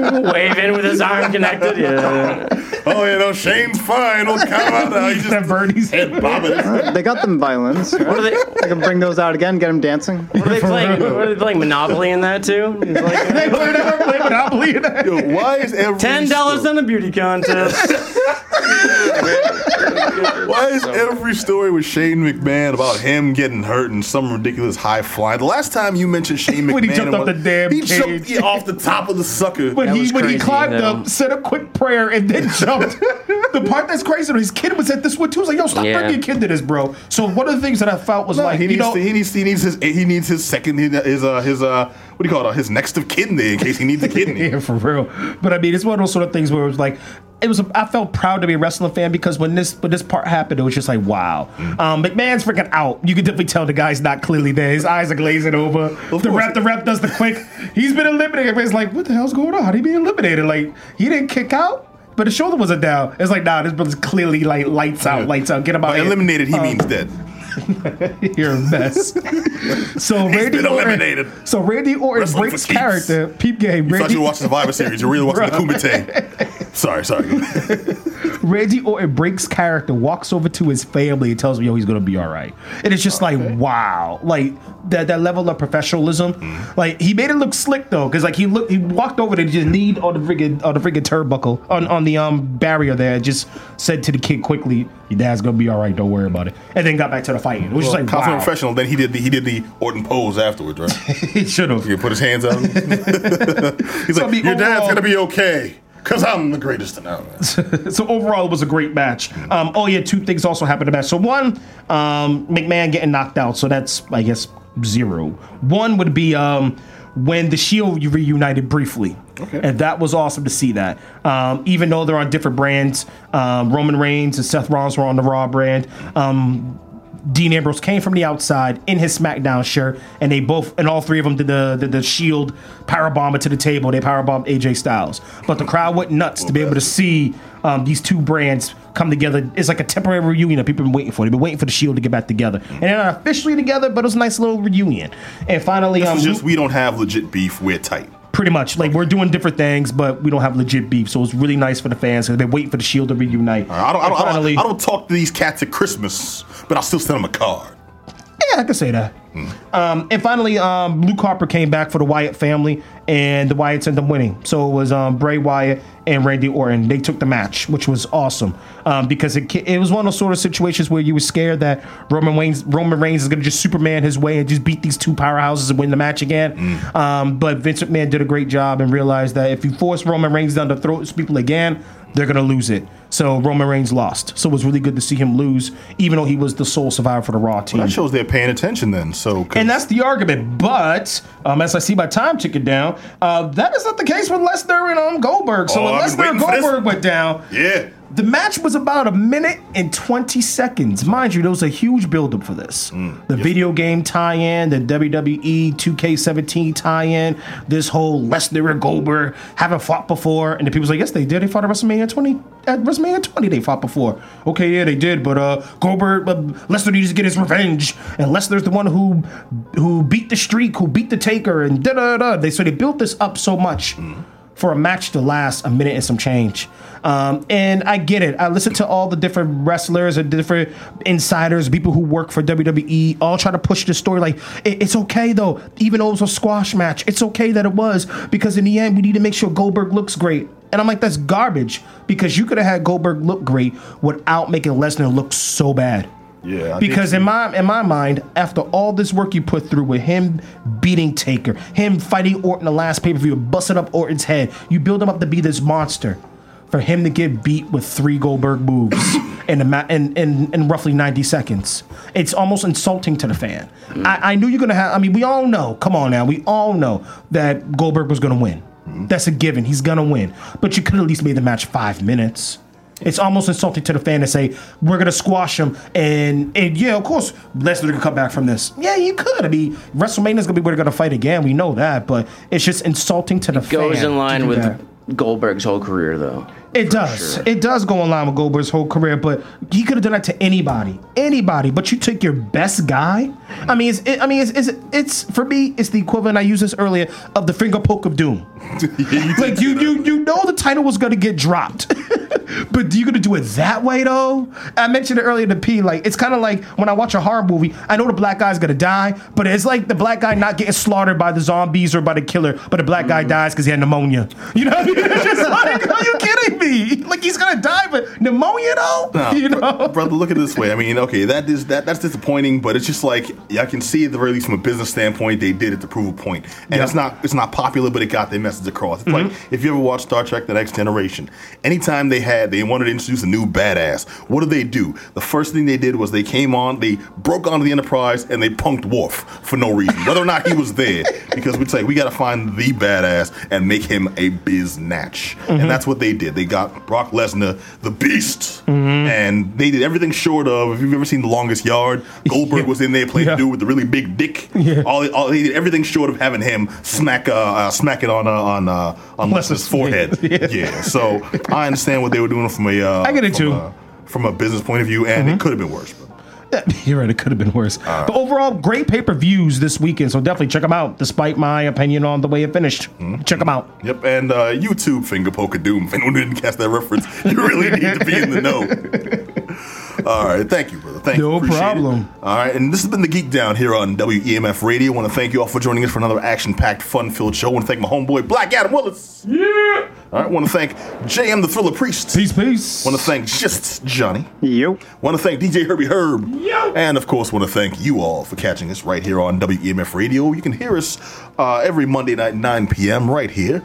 Waving with his arm connected. Yeah. oh, you know, Shane's fine. Don't count out now. He that just Bernie's head bobbing. They got them violins. Right? What are they? I can bring those out again, get them dancing. What are they playing? What are they playing? Monopoly in that too? It's like they play that, play Monopoly in that. Yo, why is every ten dollars sto- on a beauty contest. Why is every story with Shane McMahon about him getting hurt and some ridiculous high flying? The last time you mentioned Shane McMahon, When he jumped off the damn he cage. jumped yeah, off the top of the sucker. When he was when he crazy, climbed though. up, said a quick prayer, and then jumped. the part that's crazy, though, his kid was at this one too. He's like, "Yo, stop Yeah. bringing your kid to this, bro." So one of the things that I felt was No, like, he you needs know, to, he needs he needs his he needs his second his uh his uh what do you call it his next of kin there in case he needs a kidney. yeah, for real. But I mean, it's one of those sort of things where it was like, it was. I felt proud to be a wrestling fan because when this when this part happened, it was just like, wow. Mm. Um, McMahon's freaking out. You can definitely tell the guy's not clearly there. His eyes are glazing over. the course. rep, the rep does the quick. He's been eliminated. Everybody's like, what the hell's going on? How did he be eliminated? Like he didn't kick out. But his shoulder wasn't down. It's like, nah, this brother's clearly like lights out, lights out. Get him out. By eliminated, he Um, means dead. You're a mess. so Randy been Orton, eliminated. so Randy Orton Wrestling breaks for keeps. character. Peep game. You thought Randy, you were watching Survivor Series. You're really watching the Kumite. Sorry, sorry. Randy Orton breaks character, walks over to his family, and tells him, "Yo, he's gonna be all right." And it's just like, wow, like that that level of professionalism. Mm. Like he made it look slick though, because like he looked, he walked over to just lead on the friggin' on the friggin' turnbuckle on on the um barrier there, and just said to the kid quickly, "Your dad's gonna be all right. Don't worry about it." And then got back to the fighting. It was just like, Confident wow, professional. Then he did the he did the Orton pose afterwards, right? he should have. He put his hands out. He's So, like, "Your dad's gonna be okay, cause I'm the greatest in now." so overall, it was a great match. Um, oh yeah, two things also happened in the match. So one, um, McMahon getting knocked out. So that's I guess zero. One would be um, when the Shield reunited briefly, and that was awesome to see that. Um, even though they're on different brands, um, Roman Reigns and Seth Rollins were on the Raw brand. Um, Dean Ambrose came from the outside in his SmackDown shirt, and they both, and all three of them did the did the Shield power bomber to the table. They power bombed AJ Styles, but the crowd went nuts to be able to see um, these two brands come together. It's like a temporary reunion that people have been waiting for. They've been waiting for the Shield to get back together, and they're not officially together, but it was a nice little reunion. And finally, um, It's just we don't have legit beef. We're tight. pretty much like we're doing different things, but we don't have legit beef. So it's really nice for the fans because they've been waiting for the Shield to reunite. I don't, I, don't, I, don't, I don't talk to these cats at Christmas, but I'll still send them a card. Yeah, I can say that. Um, and finally, um, Luke Harper came back for the Wyatt family, and the Wyatts ended up winning. So it was um, Bray Wyatt and Randy Orton. They took the match, which was awesome um, because it, it was one of those sort of situations where you were scared that Roman Reigns, Roman Reigns is going to just Superman his way and just beat these two powerhouses and win the match again. Um, but Vince McMahon did a great job and realized that if you force Roman Reigns down the throats of people again, they're going to lose it. So Roman Reigns lost. So it was really good to see him lose, even though he was the sole survivor for the Raw team. That shows they're paying attention then. So And that's the argument. But um, as I see my time ticking down, uh, that is not the case with Lesnar and um, Goldberg. So Oh, when Lesnar and waiting for this. Goldberg went down, yeah. The match was about a minute and 20 seconds. Mind you, there was a huge buildup for this. the video game tie in, the WWE 2K17 tie in, this whole Lesnar and Goldberg haven't fought before. And the people's like, yes, they did. They fought at WrestleMania 20. At WrestleMania 20, they fought before. Okay, yeah, they did. But uh, Goldberg, uh, Lesnar needs to get his revenge. And Lesnar's the one who who beat the streak, who beat the Taker, and da da da. They So they built this up so much for a match to last a minute and some change. Um, and I get it. I listen to all the different wrestlers and different insiders, people who work for WWE, all try to push the story like "It- it's okay though, even though it was a squash match. It's okay that it was because in the end we need to make sure Goldberg looks great. And I'm like, that's garbage because you could have had Goldberg look great without making Lesnar look so bad. Yeah. I Because in my in my mind, after all this work you put through with him beating Taker, him fighting Orton the last pay per view, busting up Orton's head, you build him up to be this monster. For him to get beat with three Goldberg moves in, a ma- in, in in roughly ninety seconds, it's almost insulting to the fan. Mm. I, I knew you're gonna have. I mean, we all know. Come on now, we all know that Goldberg was gonna win. Mm-hmm. That's a given. He's gonna win. But you could at least made the match five minutes. It's almost insulting to the fan to say we're gonna squash him, and and yeah, of course Lesnar can come back from this. Yeah, you could. I mean, WrestleMania's gonna be where they're gonna fight again. We know that, but it's just insulting to the fan. Goes in line with that. Goldberg's whole career, though. It does. sure. It does go in line with Goldberg's whole career, but he could have done that to anybody, anybody. But you took your best guy. I mean, it's, it, I mean, it's, it's, it's for me, it's the equivalent. I used this earlier of the finger poke of doom. like you, you, you know, the title was gonna get dropped, but you're gonna do it that way though? I mentioned it earlier to P. Like it's kind of like when I watch a horror movie, I know the black guy's gonna die, but it's like the black guy not getting slaughtered by the zombies or by the killer, but the black guy dies because he had pneumonia. You know, what I mean? it's just like, are you kidding Like he's gonna die, but pneumonia though. Nah, you know. brother, look at it this way. I mean, okay, that is that that's disappointing, but it's just like I can see at the very least from a business standpoint, they did it to prove a point. And Yeah. it's not it's not popular, but it got their message across. It's like Mm-hmm. if you ever watched Star Trek: The Next Generation, anytime they had they wanted to introduce a new badass, what did they do? The first thing they did was they came on, they broke onto the Enterprise, and they punked Worf for no reason, whether or not he was there, because we'd say we got to find the badass and make him a biz natch, Mm-hmm. and that's what they did. They got Brock Lesnar, the Beast, Mm-hmm. and they did everything short of. If you've ever seen The Longest Yard, Goldberg Yeah. was in there playing Yeah. the dude with the really big dick. Yeah. All, all they did everything short of having him smack uh, uh smack it on uh, on uh, on Lesnar's forehead. Yeah. Yeah. So I understand what they were doing from a uh, I get it too. A, from a business point of view, and it could have been worse. But You're right. It could have been worse. but overall, great pay per views this weekend. So definitely check them out. Despite my opinion on the way it finished, check them out. Yep, and uh, YouTube finger Poker doom. If anyone didn't catch that reference, you really need to be in the know. All right, thank you, brother. Thank you. No Appreciate it. problem. All right, and this has been the Geek Down here on WEMF Radio. I want to thank you all for joining us for another action-packed, fun-filled show. I want to thank my homeboy Black Adam Willis. Yeah. All right, want to thank JM the Thriller Priest. Peace, peace. Want to thank Just Johnny. Yo. Want to thank DJ Herbie Herb. Yo. And of course, want to thank you all for catching us right here on WEMF Radio. You can hear us uh, every Monday night, 9 p.m. right here.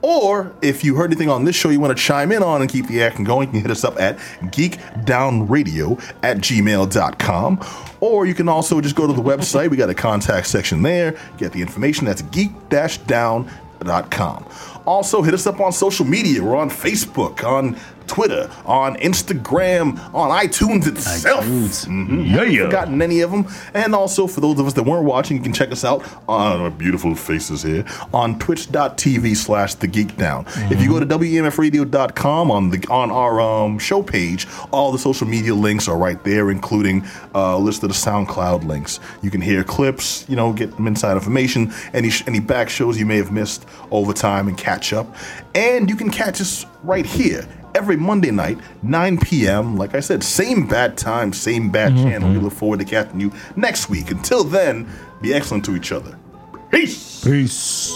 Or if you heard anything on this show you want to chime in on and keep the action going, you can hit us up at geekdownradio at gmail.com. Or you can also just go to the website. We got a contact section there. Get the information. That's geek-down.com. Also, hit us up on social media. We're on Facebook, on Twitter, on Instagram, on iTunes itself. Mhm. Yeah, yeah. Forgotten any of them. And also, for those of us that weren't watching, you can check us out on our beautiful faces here on twitch.tv slash the geek down. If you go to WMFradio.com on the on our um, show page, all the social media links are right there, including uh, a list of the SoundCloud links. You can hear clips, you know, get inside information, any sh- any back shows you may have missed over time and catch up. And you can catch us right here every Monday night, 9 p.m. Like I said, same bad time, same bad mm-hmm. channel. We look forward to catching you next week. Until then, be excellent to each other. Peace. Peace.